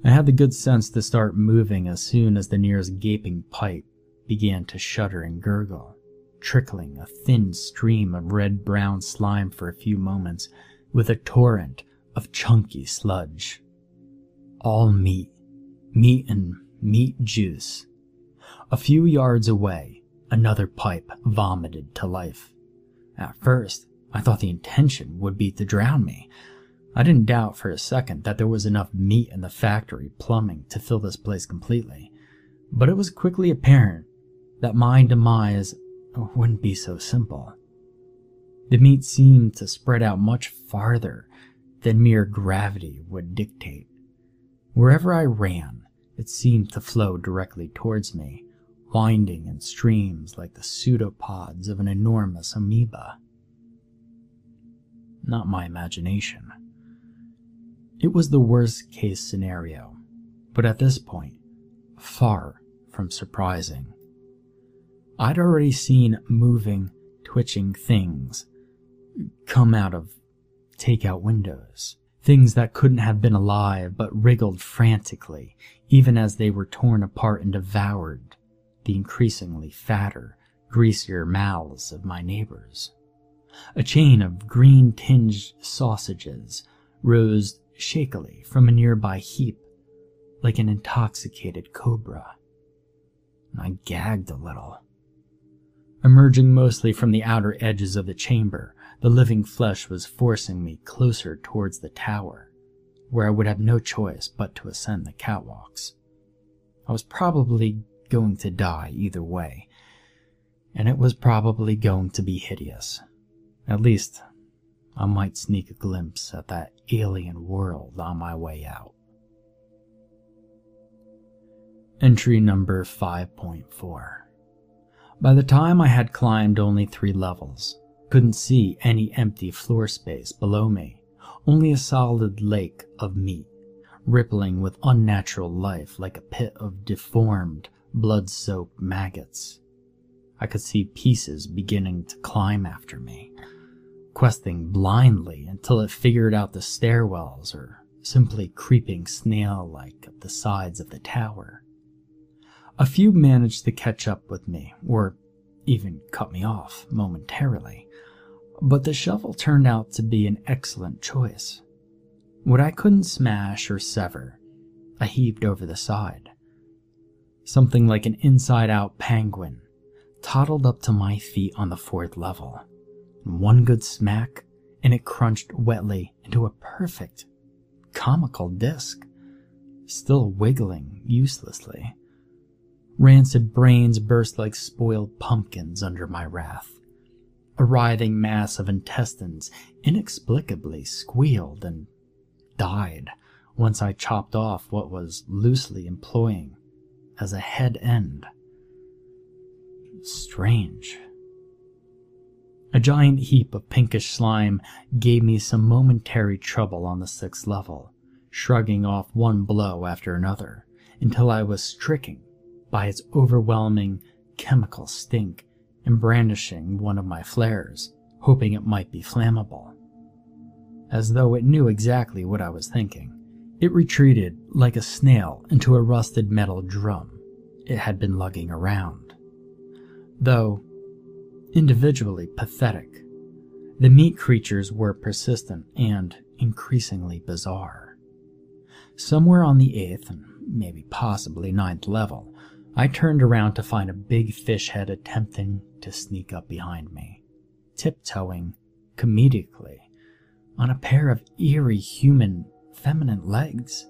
I had the good sense to start moving as soon as the nearest gaping pipe began to shudder and gurgle, trickling a thin stream of red brown slime for a few moments with a torrent of chunky sludge all meat, meat and meat juice. A few yards away, another pipe vomited to life. At first, I thought the intention would be to drown me. I didn't doubt for a second that there was enough meat in the factory plumbing to fill this place completely, but it was quickly apparent that my demise wouldn't be so simple. The meat seemed to spread out much farther than mere gravity would dictate. Wherever I ran, it seemed to flow directly towards me, winding in streams like the pseudopods of an enormous amoeba. Not my imagination. It was the worst case scenario, but at this point, far from surprising. I'd already seen moving, twitching things come out of takeout windows. Things that couldn't have been alive but wriggled frantically, even as they were torn apart and devoured the increasingly fatter, greasier mouths of my neighbors. A chain of green tinged sausages rose shakily from a nearby heap like an intoxicated cobra. I gagged a little. Emerging mostly from the outer edges of the chamber the living flesh was forcing me closer towards the tower, where I would have no choice but to ascend the catwalks. I was probably going to die either way, and it was probably going to be hideous. At least, I might sneak a glimpse at that alien world on my way out. Entry number 5.4 By the time I had climbed only three levels, couldn't see any empty floor space below me, only a solid lake of meat, rippling with unnatural life like a pit of deformed, blood soaked maggots. I could see pieces beginning to climb after me, questing blindly until it figured out the stairwells or simply creeping snail like up the sides of the tower. A few managed to catch up with me, or even cut me off momentarily, but the shovel turned out to be an excellent choice. What I couldn't smash or sever, I heaved over the side. Something like an inside out penguin toddled up to my feet on the fourth level. One good smack, and it crunched wetly into a perfect, comical disc, still wiggling uselessly. Rancid brains burst like spoiled pumpkins under my wrath. A writhing mass of intestines inexplicably squealed and died once I chopped off what was loosely employing as a head end. Strange. A giant heap of pinkish slime gave me some momentary trouble on the sixth level, shrugging off one blow after another until I was stricken by its overwhelming chemical stink and brandishing one of my flares, hoping it might be flammable as though it knew exactly what I was thinking. It retreated like a snail into a rusted metal drum it had been lugging around. Though individually pathetic, the meat creatures were persistent and increasingly bizarre. Somewhere on the eighth and maybe possibly ninth level, I turned around to find a big fish head attempting to sneak up behind me, tiptoeing comedically on a pair of eerie human feminine legs.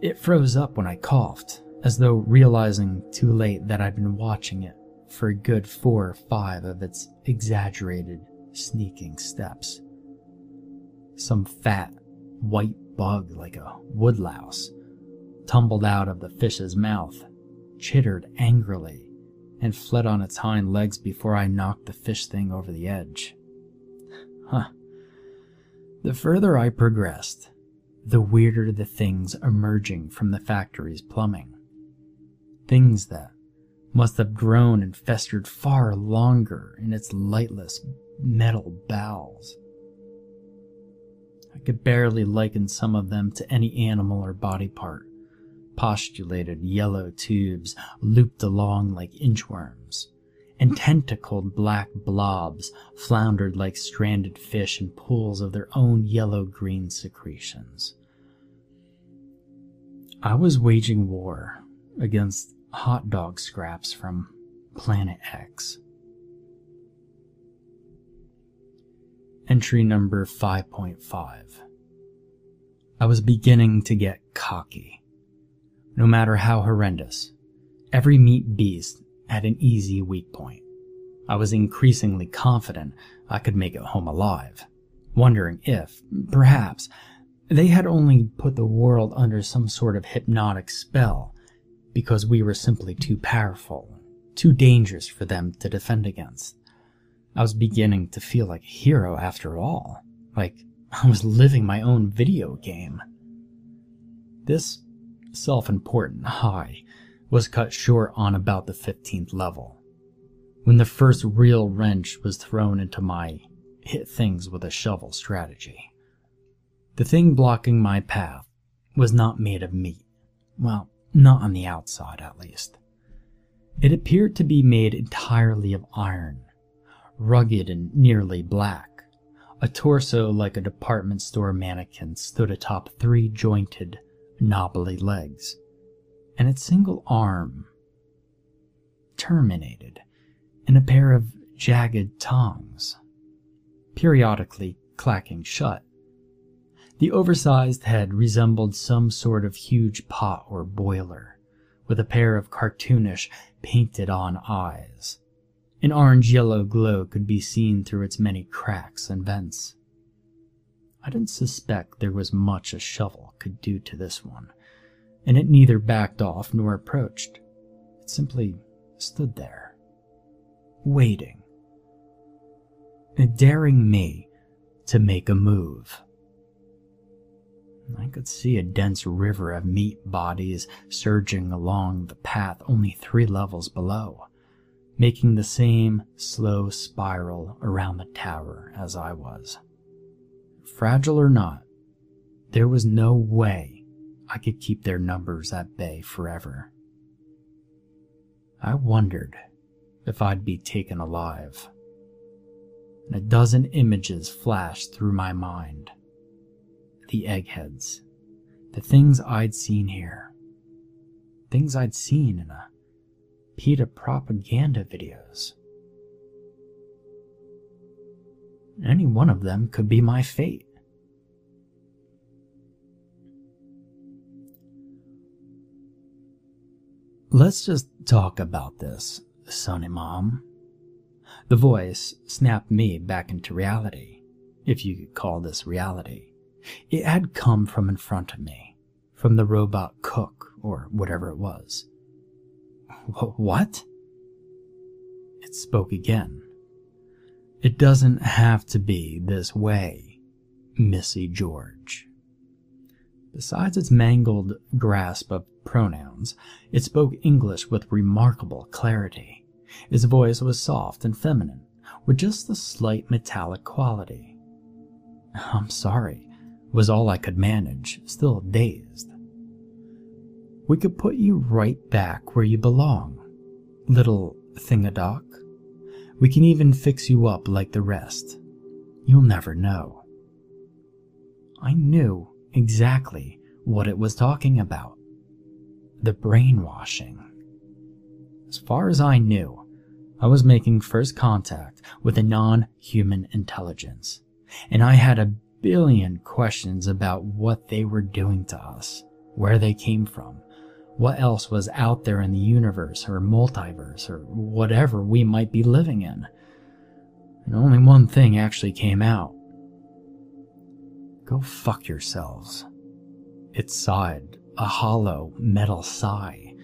It froze up when I coughed, as though realizing too late that I'd been watching it for a good four or five of its exaggerated, sneaking steps. Some fat, white bug like a woodlouse tumbled out of the fish's mouth, chittered angrily, and fled on its hind legs before I knocked the fish thing over the edge. Huh. The further I progressed, the weirder the things emerging from the factory's plumbing. Things that must have grown and festered far longer in its lightless metal bowels. I could barely liken some of them to any animal or body part. Postulated yellow tubes looped along like inchworms, and hmm. tentacled black blobs floundered like stranded fish in pools of their own yellow green secretions. I was waging war against hot dog scraps from Planet X. Entry number 5.5. I was beginning to get cocky. No matter how horrendous, every meat beast had an easy weak point. I was increasingly confident I could make it home alive, wondering if, perhaps, they had only put the world under some sort of hypnotic spell because we were simply too powerful, too dangerous for them to defend against. I was beginning to feel like a hero after all, like I was living my own video game. This self important high was cut short on about the 15th level, when the first real wrench was thrown into my hit things with a shovel strategy. The thing blocking my path was not made of meat. Well, not on the outside, at least. It appeared to be made entirely of iron, rugged and nearly black. A torso like a department store mannequin stood atop three jointed, knobbly legs and its single arm terminated in a pair of jagged tongs, periodically clacking shut. The oversized head resembled some sort of huge pot or boiler, with a pair of cartoonish, painted on eyes. An orange yellow glow could be seen through its many cracks and vents. I didn't suspect there was much a shovel could do to this one, and it neither backed off nor approached. It simply stood there, waiting, daring me to make a move. I could see a dense river of meat bodies surging along the path only three levels below, making the same slow spiral around the tower as I was. Fragile or not, there was no way I could keep their numbers at bay forever. I wondered if I'd be taken alive. And a dozen images flashed through my mind. The eggheads. The things I'd seen here. Things I'd seen in a PETA propaganda videos. Any one of them could be my fate. Let's just talk about this, Sonny Mom. The voice snapped me back into reality, if you could call this reality. It had come from in front of me, from the robot cook, or whatever it was. What? It spoke again. It doesn't have to be this way, Missy George. Besides its mangled grasp of pronouns, it spoke English with remarkable clarity. Its voice was soft and feminine, with just a slight metallic quality. I'm sorry, was all I could manage, still dazed. We could put you right back where you belong, little thingadoc. We can even fix you up like the rest. You'll never know. I knew exactly what it was talking about the brainwashing. As far as I knew, I was making first contact with a non human intelligence, and I had a billion questions about what they were doing to us, where they came from, what else was out there in the universe or multiverse or whatever we might be living in. And only one thing actually came out. Go fuck yourselves. It sighed, a hollow metal sigh,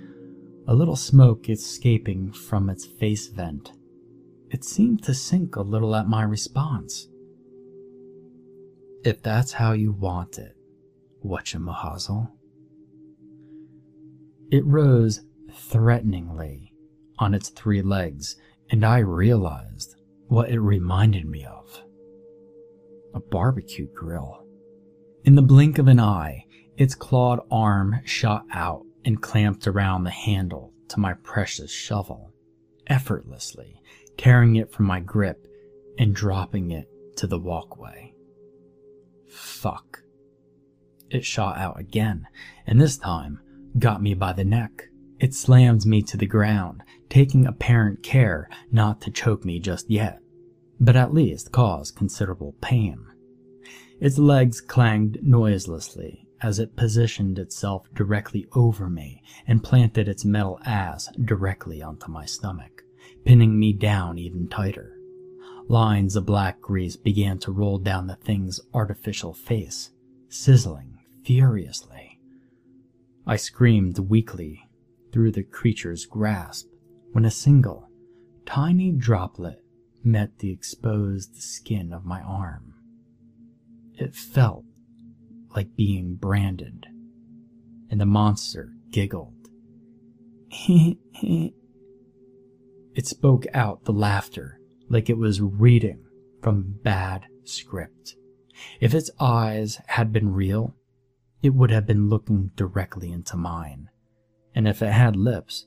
a little smoke escaping from its face vent. It seemed to sink a little at my response. If that's how you want it, whatchamahazel. It rose threateningly on its three legs, and I realized what it reminded me of a barbecue grill. In the blink of an eye, its clawed arm shot out and clamped around the handle to my precious shovel, effortlessly tearing it from my grip and dropping it to the walkway. Fuck. It shot out again, and this time got me by the neck. It slammed me to the ground, taking apparent care not to choke me just yet, but at least cause considerable pain. Its legs clanged noiselessly as it positioned itself directly over me and planted its metal ass directly onto my stomach, pinning me down even tighter. Lines of black grease began to roll down the thing's artificial face, sizzling furiously. I screamed weakly through the creature's grasp when a single, tiny droplet met the exposed skin of my arm. It felt like being branded, and the monster giggled. it spoke out the laughter like it was reading from bad script. If its eyes had been real, it would have been looking directly into mine. And if it had lips,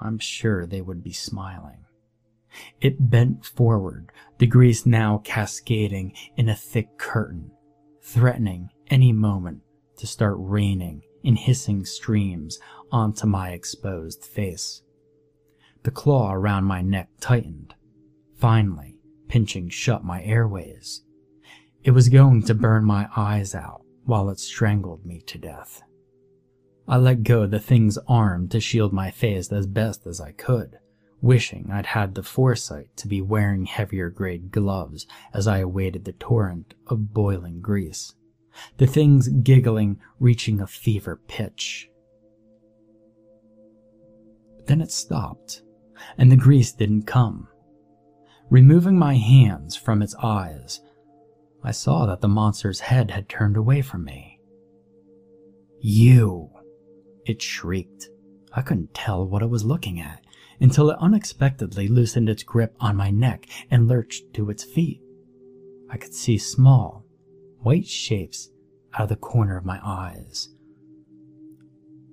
I'm sure they would be smiling. It bent forward, the grease now cascading in a thick curtain threatening any moment to start raining in hissing streams onto my exposed face. The claw around my neck tightened, finally pinching shut my airways. It was going to burn my eyes out while it strangled me to death. I let go the thing's arm to shield my face as best as I could wishing I'd had the foresight to be wearing heavier grade gloves as I awaited the torrent of boiling grease. The thing's giggling reaching a fever pitch. But then it stopped, and the grease didn't come. Removing my hands from its eyes, I saw that the monster's head had turned away from me. You! It shrieked. I couldn't tell what it was looking at until it unexpectedly loosened its grip on my neck and lurched to its feet. I could see small, white shapes out of the corner of my eyes.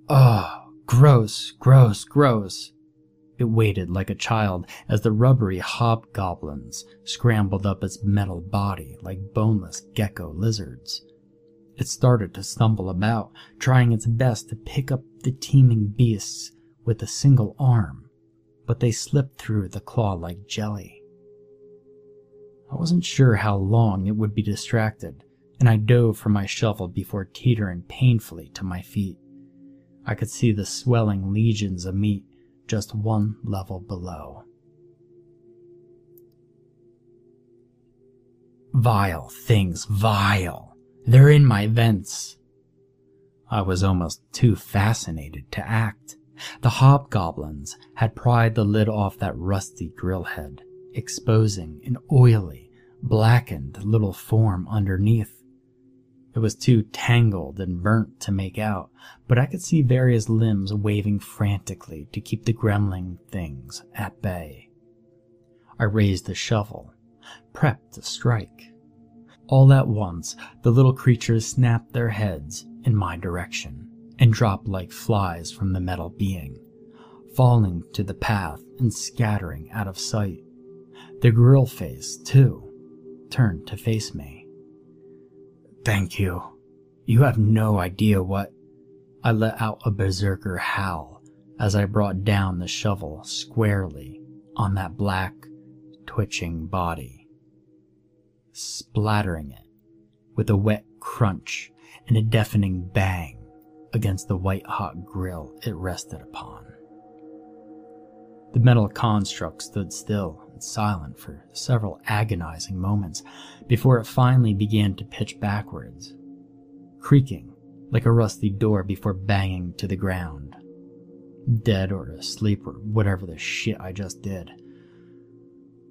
Oh, gross, gross, gross. It waited like a child as the rubbery hobgoblins scrambled up its metal body like boneless gecko lizards. It started to stumble about, trying its best to pick up the teeming beasts with a single arm, but they slipped through the claw like jelly. I wasn't sure how long it would be distracted, and I dove for my shovel before teetering painfully to my feet. I could see the swelling legions of meat just one level below. Vile things, vile. They're in my vents. I was almost too fascinated to act. The hobgoblins had pried the lid off that rusty grill head, exposing an oily, blackened little form underneath. It was too tangled and burnt to make out, but I could see various limbs waving frantically to keep the gremlin things at bay. I raised the shovel, prepped to strike. All at once, the little creatures snapped their heads in my direction and dropped like flies from the metal being, falling to the path and scattering out of sight. The grill face, too, turned to face me. Thank you. You have no idea what. I let out a berserker howl as I brought down the shovel squarely on that black, twitching body, splattering it with a wet crunch and a deafening bang against the white hot grill it rested upon. The metal construct stood still and silent for several agonizing moments before it finally began to pitch backwards, creaking like a rusty door before banging to the ground. Dead or asleep or whatever the shit I just did.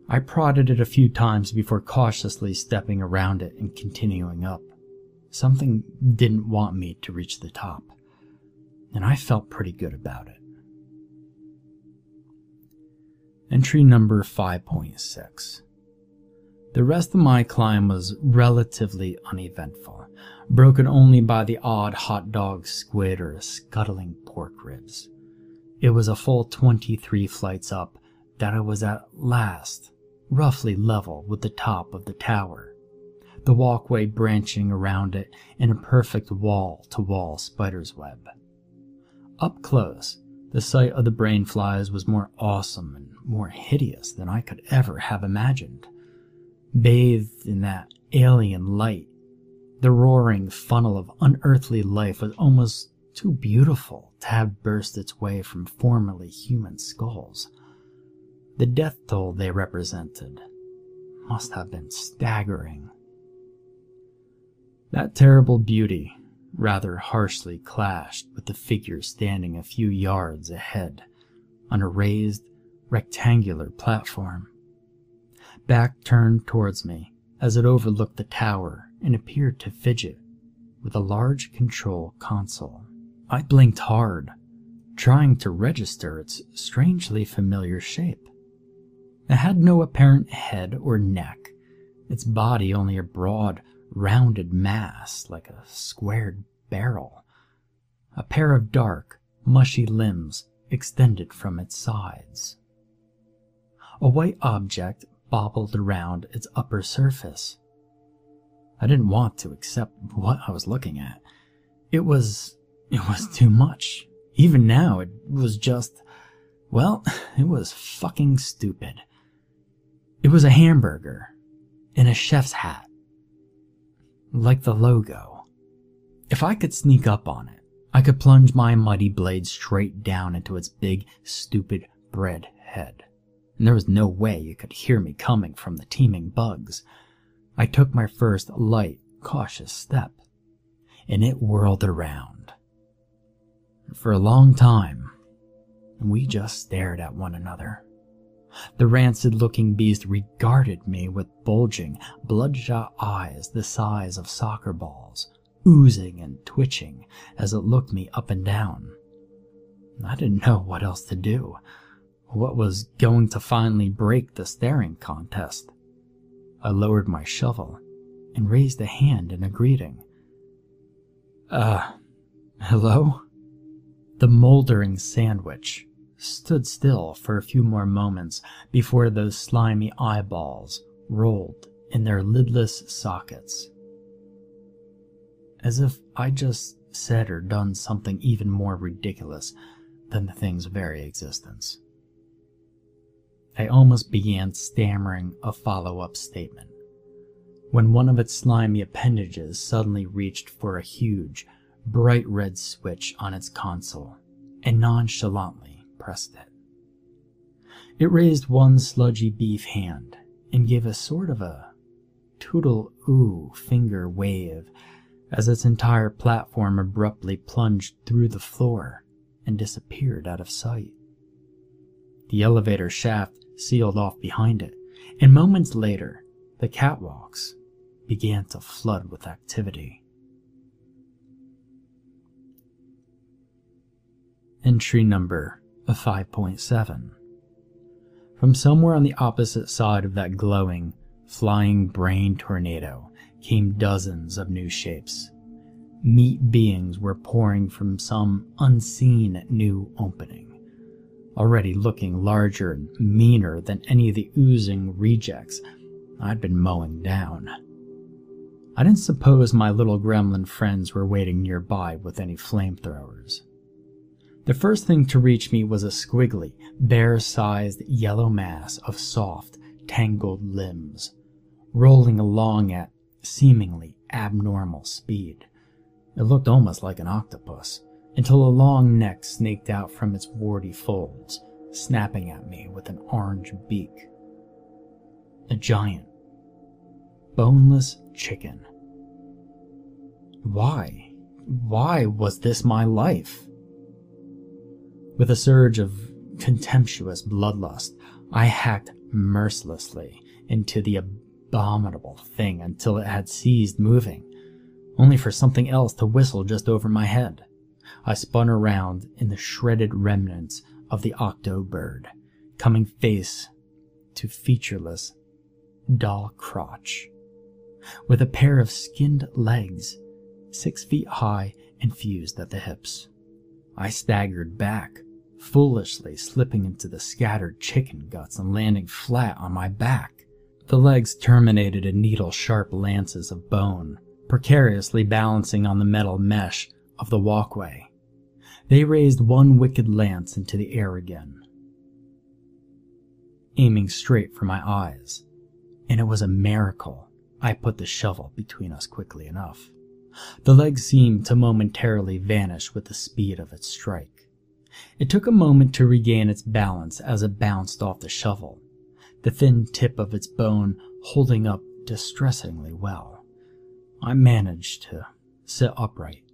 I prodded it a few times before cautiously stepping around it and continuing up. Something didn't want me to reach the top, and I felt pretty good about it. Entry number 5.6. The rest of my climb was relatively uneventful, broken only by the odd hot dog squid or scuttling pork ribs. It was a full 23 flights up that I was at last roughly level with the top of the tower, the walkway branching around it in a perfect wall to wall spider's web. Up close, the sight of the brain flies was more awesome and more hideous than I could ever have imagined. Bathed in that alien light, the roaring funnel of unearthly life was almost too beautiful to have burst its way from formerly human skulls. The death toll they represented must have been staggering. That terrible beauty rather harshly clashed with the figure standing a few yards ahead on a raised, rectangular platform. Back turned towards me as it overlooked the tower and appeared to fidget with a large control console. I blinked hard, trying to register its strangely familiar shape. It had no apparent head or neck, its body only a broad, rounded mass like a squared barrel. A pair of dark, mushy limbs extended from its sides. A white object bobbled around its upper surface. I didn't want to accept what I was looking at. It was. it was too much. Even now, it was just. well, it was fucking stupid. It was a hamburger in a chef's hat like the logo. If I could sneak up on it, I could plunge my muddy blade straight down into its big, stupid bread head. And there was no way you could hear me coming from the teeming bugs. I took my first light, cautious step, and it whirled around. For a long time, we just stared at one another. The rancid looking beast regarded me with bulging, bloodshot eyes the size of soccer balls, oozing and twitching as it looked me up and down. I didn't know what else to do. What was going to finally break the staring contest? I lowered my shovel and raised a hand in a greeting. Uh, hello? The moldering sandwich stood still for a few more moments before those slimy eyeballs rolled in their lidless sockets. As if I'd just said or done something even more ridiculous than the thing's very existence. I almost began stammering a follow up statement when one of its slimy appendages suddenly reached for a huge, bright red switch on its console and nonchalantly pressed it. It raised one sludgy beef hand and gave a sort of a toodle oo finger wave as its entire platform abruptly plunged through the floor and disappeared out of sight. The elevator shaft sealed off behind it, and moments later, the catwalks began to flood with activity. Entry number 5.7 From somewhere on the opposite side of that glowing, flying brain tornado came dozens of new shapes. Meat beings were pouring from some unseen new opening, already looking larger and meaner than any of the oozing rejects I'd been mowing down. I didn't suppose my little gremlin friends were waiting nearby with any flamethrowers. The first thing to reach me was a squiggly, bear sized yellow mass of soft, tangled limbs, rolling along at seemingly abnormal speed. It looked almost like an octopus, until a long neck snaked out from its warty folds, snapping at me with an orange beak. A giant, boneless chicken why? Why was this my life? With a surge of contemptuous bloodlust, I hacked mercilessly into the abominable thing until it had ceased moving, only for something else to whistle just over my head. I spun around in the shredded remnants of the octo bird, coming face to featureless doll crotch, with a pair of skinned legs six feet high and fused at the hips. I staggered back, foolishly slipping into the scattered chicken guts and landing flat on my back. The legs terminated in needle sharp lances of bone, precariously balancing on the metal mesh of the walkway. They raised one wicked lance into the air again, aiming straight for my eyes. And it was a miracle I put the shovel between us quickly enough. The leg seemed to momentarily vanish with the speed of its strike. It took a moment to regain its balance as it bounced off the shovel, the thin tip of its bone holding up distressingly well. I managed to sit upright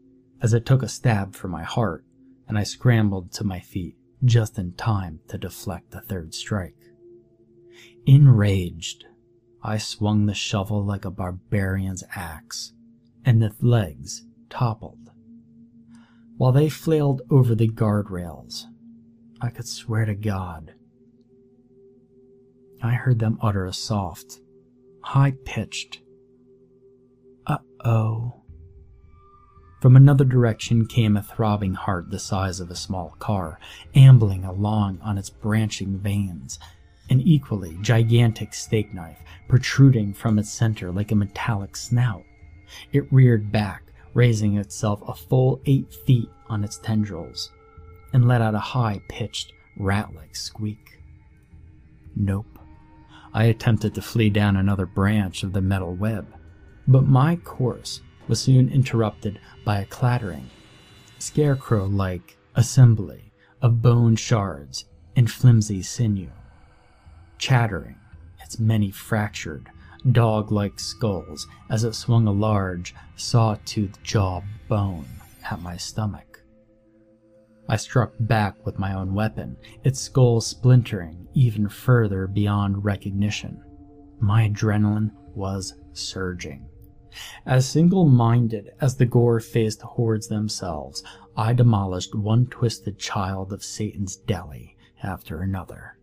as it took a stab for my heart, and I scrambled to my feet just in time to deflect the third strike. Enraged, I swung the shovel like a barbarian's axe and the legs toppled. While they flailed over the guardrails, I could swear to God. I heard them utter a soft, high pitched, uh oh. From another direction came a throbbing heart the size of a small car, ambling along on its branching veins, an equally gigantic steak knife protruding from its center like a metallic snout. It reared back, raising itself a full eight feet on its tendrils, and let out a high pitched, rat like squeak. Nope. I attempted to flee down another branch of the metal web, but my course was soon interrupted by a clattering, scarecrow like assembly of bone shards and flimsy sinew. Chattering, its many fractured, dog like skulls as it swung a large, saw toothed jaw bone at my stomach. I struck back with my own weapon, its skull splintering even further beyond recognition. My adrenaline was surging. As single minded as the gore faced hordes themselves, I demolished one twisted child of Satan's deli after another.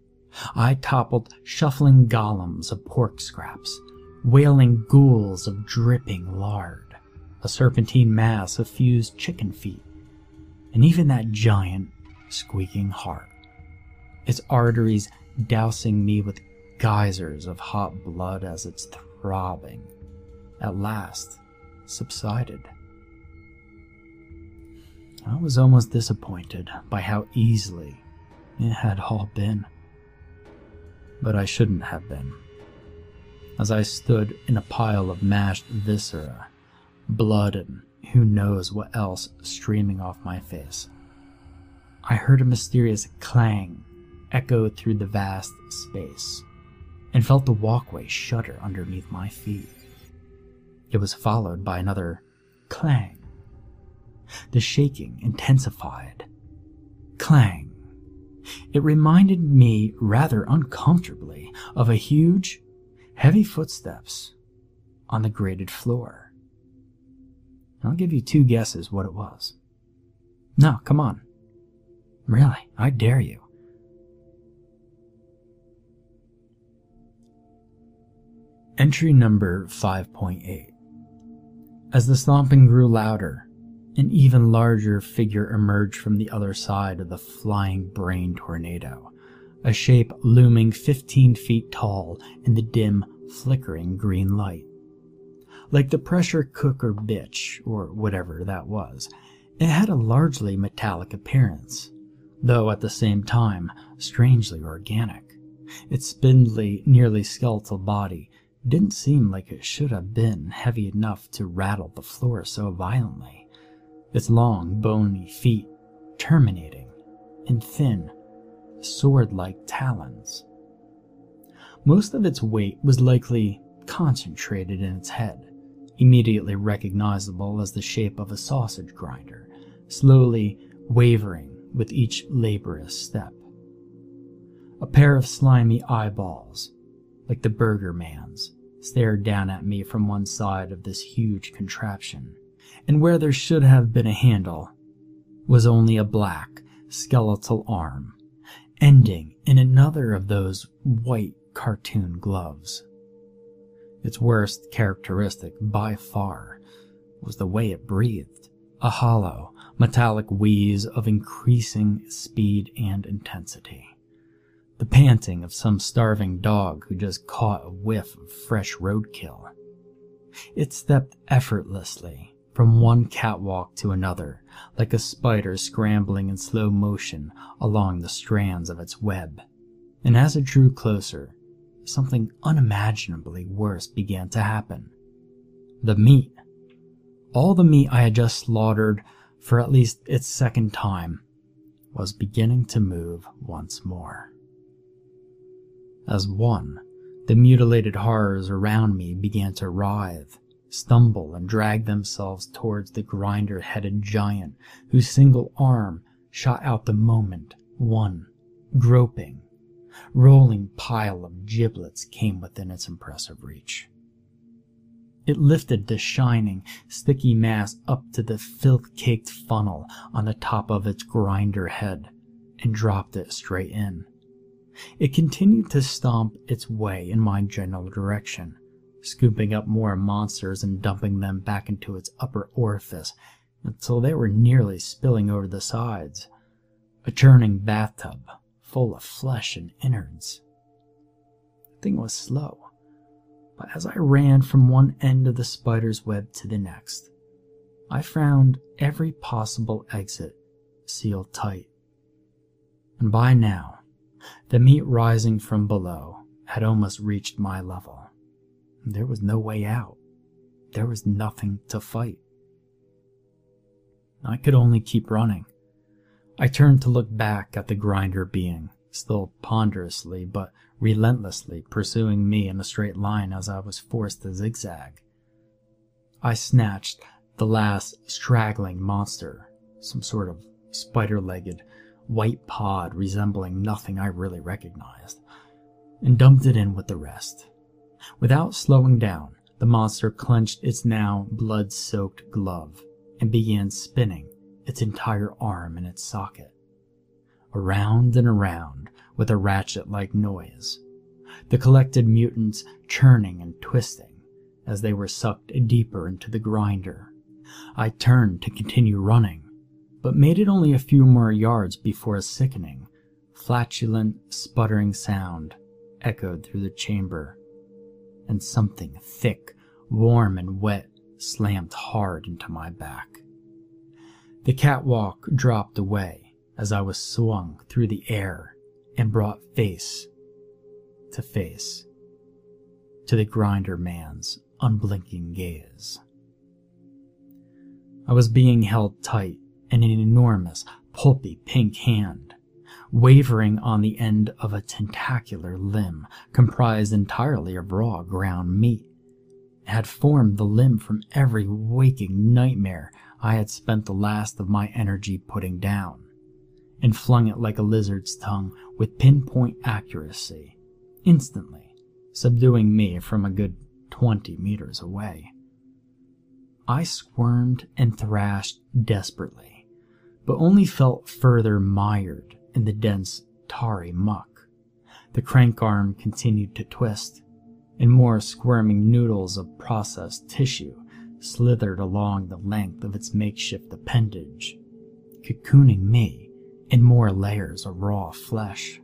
I toppled shuffling golems of pork scraps, wailing ghouls of dripping lard, a serpentine mass of fused chicken feet, and even that giant squeaking heart, its arteries dousing me with geysers of hot blood as its throbbing at last subsided. I was almost disappointed by how easily it had all been. But I shouldn't have been. As I stood in a pile of mashed viscera, blood and who knows what else streaming off my face, I heard a mysterious clang echo through the vast space and felt the walkway shudder underneath my feet. It was followed by another clang. The shaking intensified. Clang. It reminded me rather uncomfortably of a huge, heavy footsteps on the grated floor. I'll give you two guesses what it was. No, come on. Really, I dare you. Entry number 5.8 as the stomping grew louder, an even larger figure emerged from the other side of the flying brain tornado, a shape looming 15 feet tall in the dim, flickering green light. Like the pressure cooker bitch, or whatever that was, it had a largely metallic appearance, though at the same time strangely organic. Its spindly, nearly skeletal body didn't seem like it should have been heavy enough to rattle the floor so violently. Its long, bony feet terminating in thin, sword like talons. Most of its weight was likely concentrated in its head, immediately recognizable as the shape of a sausage grinder, slowly wavering with each laborious step. A pair of slimy eyeballs like the burger man's, stared down at me from one side of this huge contraption, and where there should have been a handle was only a black, skeletal arm, ending in another of those white cartoon gloves. Its worst characteristic, by far, was the way it breathed, a hollow, metallic wheeze of increasing speed and intensity the panting of some starving dog who just caught a whiff of fresh roadkill. It stepped effortlessly from one catwalk to another, like a spider scrambling in slow motion along the strands of its web. And as it drew closer, something unimaginably worse began to happen. The meat. All the meat I had just slaughtered for at least its second time was beginning to move once more. As one, the mutilated horrors around me began to writhe, stumble, and drag themselves towards the grinder headed giant whose single arm shot out the moment one, groping, rolling pile of giblets came within its impressive reach. It lifted the shining, sticky mass up to the filth caked funnel on the top of its grinder head and dropped it straight in. It continued to stomp its way in my general direction, scooping up more monsters and dumping them back into its upper orifice until they were nearly spilling over the sides. A churning bathtub full of flesh and innards. The thing was slow, but as I ran from one end of the spider's web to the next, I found every possible exit sealed tight. And by now, the meat rising from below had almost reached my level. There was no way out. There was nothing to fight. I could only keep running. I turned to look back at the grinder being, still ponderously but relentlessly pursuing me in a straight line as I was forced to zigzag. I snatched the last straggling monster, some sort of spider legged, white pod resembling nothing I really recognized, and dumped it in with the rest. Without slowing down, The monster clenched its now blood soaked glove and began spinning its entire arm in its socket. Around and around with a ratchet like noise, the collected mutants churning and twisting as they were sucked deeper into the grinder. I turned to continue running, but made it only a few more yards before a sickening, flatulent, sputtering sound echoed through the chamber, and something thick, warm, and wet slammed hard into my back. The catwalk dropped away as I was swung through the air and brought face to face to the grinder man's unblinking gaze. I was being held tight in an enormous, pulpy pink hand, wavering on the end of a tentacular limb comprised entirely of raw ground meat. It had formed the limb from every waking nightmare I had spent the last of my energy putting down, and flung it like a lizard's tongue with pinpoint accuracy, instantly, subduing me from a good twenty meters away. I squirmed and thrashed desperately, but only felt further mired in the dense, tarry muck. The crank arm continued to twist, and more squirming noodles of processed tissue slithered along the length of its makeshift appendage, cocooning me in more layers of raw flesh.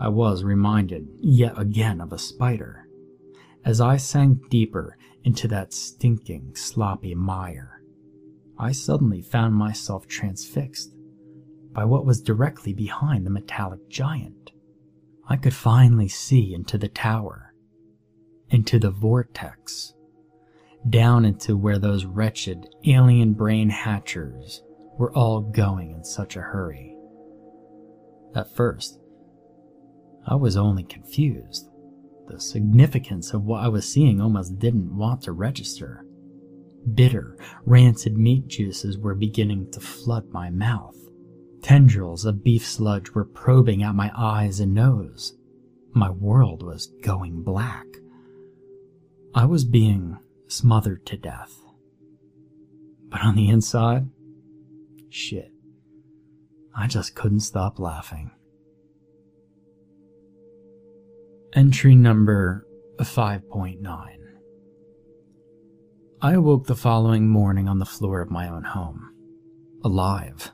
I was reminded yet again of a spider as I sank deeper into that stinking, sloppy mire. I suddenly found myself transfixed by what was directly behind the metallic giant. I could finally see into the tower, into the vortex, down into where those wretched alien brain hatchers were all going in such a hurry. At first, I was only confused. The significance of what I was seeing almost didn't want to register. Bitter, rancid meat juices were beginning to flood my mouth. Tendrils of beef sludge were probing at my eyes and nose. My world was going black. I was being smothered to death. But on the inside, shit, I just couldn't stop laughing. Entry number 5.9 I awoke the following morning on the floor of my own home, alive.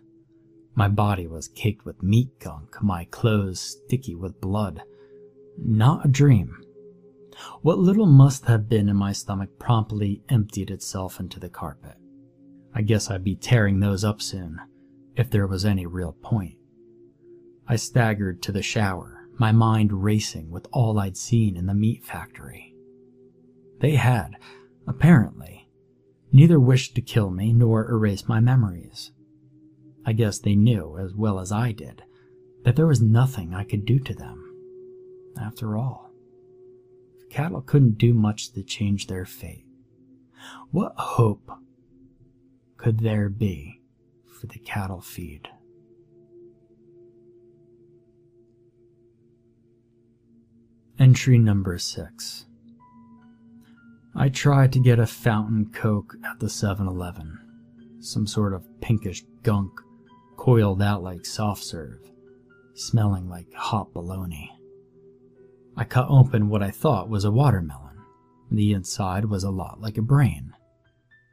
My body was caked with meat gunk, my clothes sticky with blood. Not a dream. What little must have been in my stomach promptly emptied itself into the carpet. I guess I'd be tearing those up soon, if there was any real point. I staggered to the shower, my mind racing with all I'd seen in the meat factory. They had, apparently, neither wished to kill me nor erase my memories. I guess they knew, as well as I did, that there was nothing I could do to them. After all, cattle couldn't do much to change their fate. What hope could there be for the cattle feed? Entry number 6. I tried to get a fountain coke at the 7 Eleven. Some sort of pinkish gunk coiled out like soft serve, smelling like hot bologna. I cut open what I thought was a watermelon. The inside was a lot like a brain.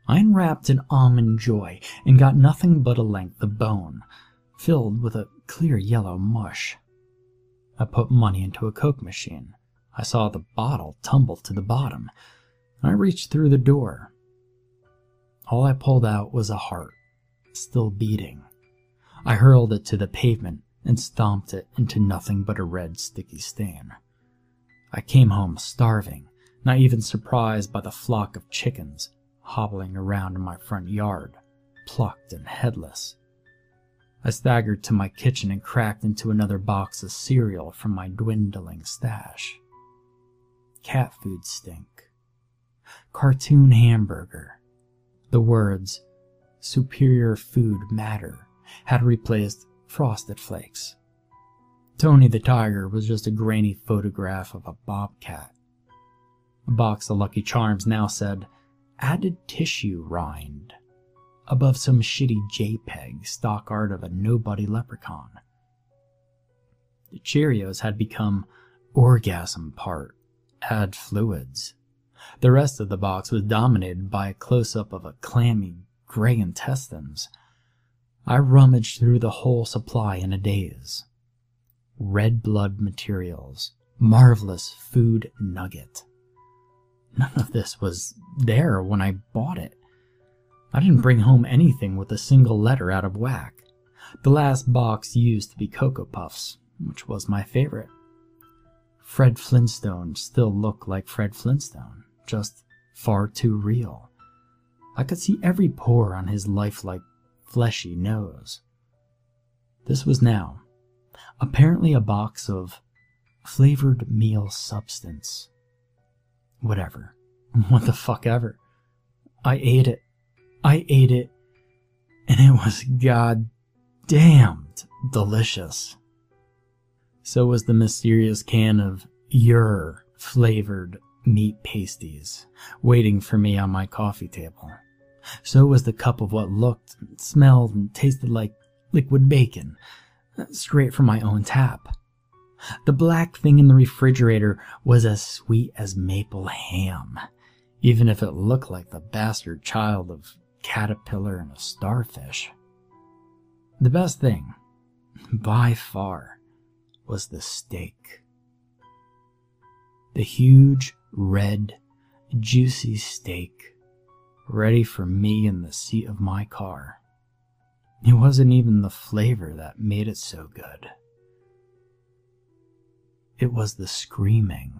I unwrapped an almond joy and got nothing but a length of bone, filled with a clear yellow mush. I put money into a Coke machine. I saw the bottle tumble to the bottom. I reached through the door. All I pulled out was a heart, still beating. I hurled it to the pavement and stomped it into nothing but a red sticky stain. I came home starving, not even surprised by the flock of chickens hobbling around in my front yard, plucked and headless. I staggered to my kitchen and cracked into another box of cereal from my dwindling stash. Cat food stink. Cartoon hamburger. The words, superior food matter, had replaced frosted flakes. Tony the Tiger was just a grainy photograph of a bobcat. A box of Lucky Charms now said, added tissue rind, above some shitty JPEG stock art of a nobody leprechaun. The Cheerios had become orgasm part, add fluids. The rest of the box was dominated by a close up of a clammy gray intestines. I rummaged through the whole supply in a daze. Red blood materials, marvelous food nugget. None of this was there when I bought it. I didn't bring home anything with a single letter out of whack. The last box used to be Cocoa Puffs, which was my favorite. Fred Flintstone still looked like Fred Flintstone, just far too real. I could see every pore on his lifelike, fleshy nose. This was now apparently a box of flavored meal substance. Whatever. What the fuck ever. I ate it. I ate it. And it was god damned delicious. So was the mysterious can of your flavored meat pasties waiting for me on my coffee table. So was the cup of what looked, smelled, and tasted like liquid bacon, straight from my own tap. The black thing in the refrigerator was as sweet as maple ham, even if it looked like the bastard child of caterpillar and a starfish. The best thing, by far, was the steak. The huge, red, juicy steak, ready for me in the seat of my car. It wasn't even the flavor that made it so good. It was the screaming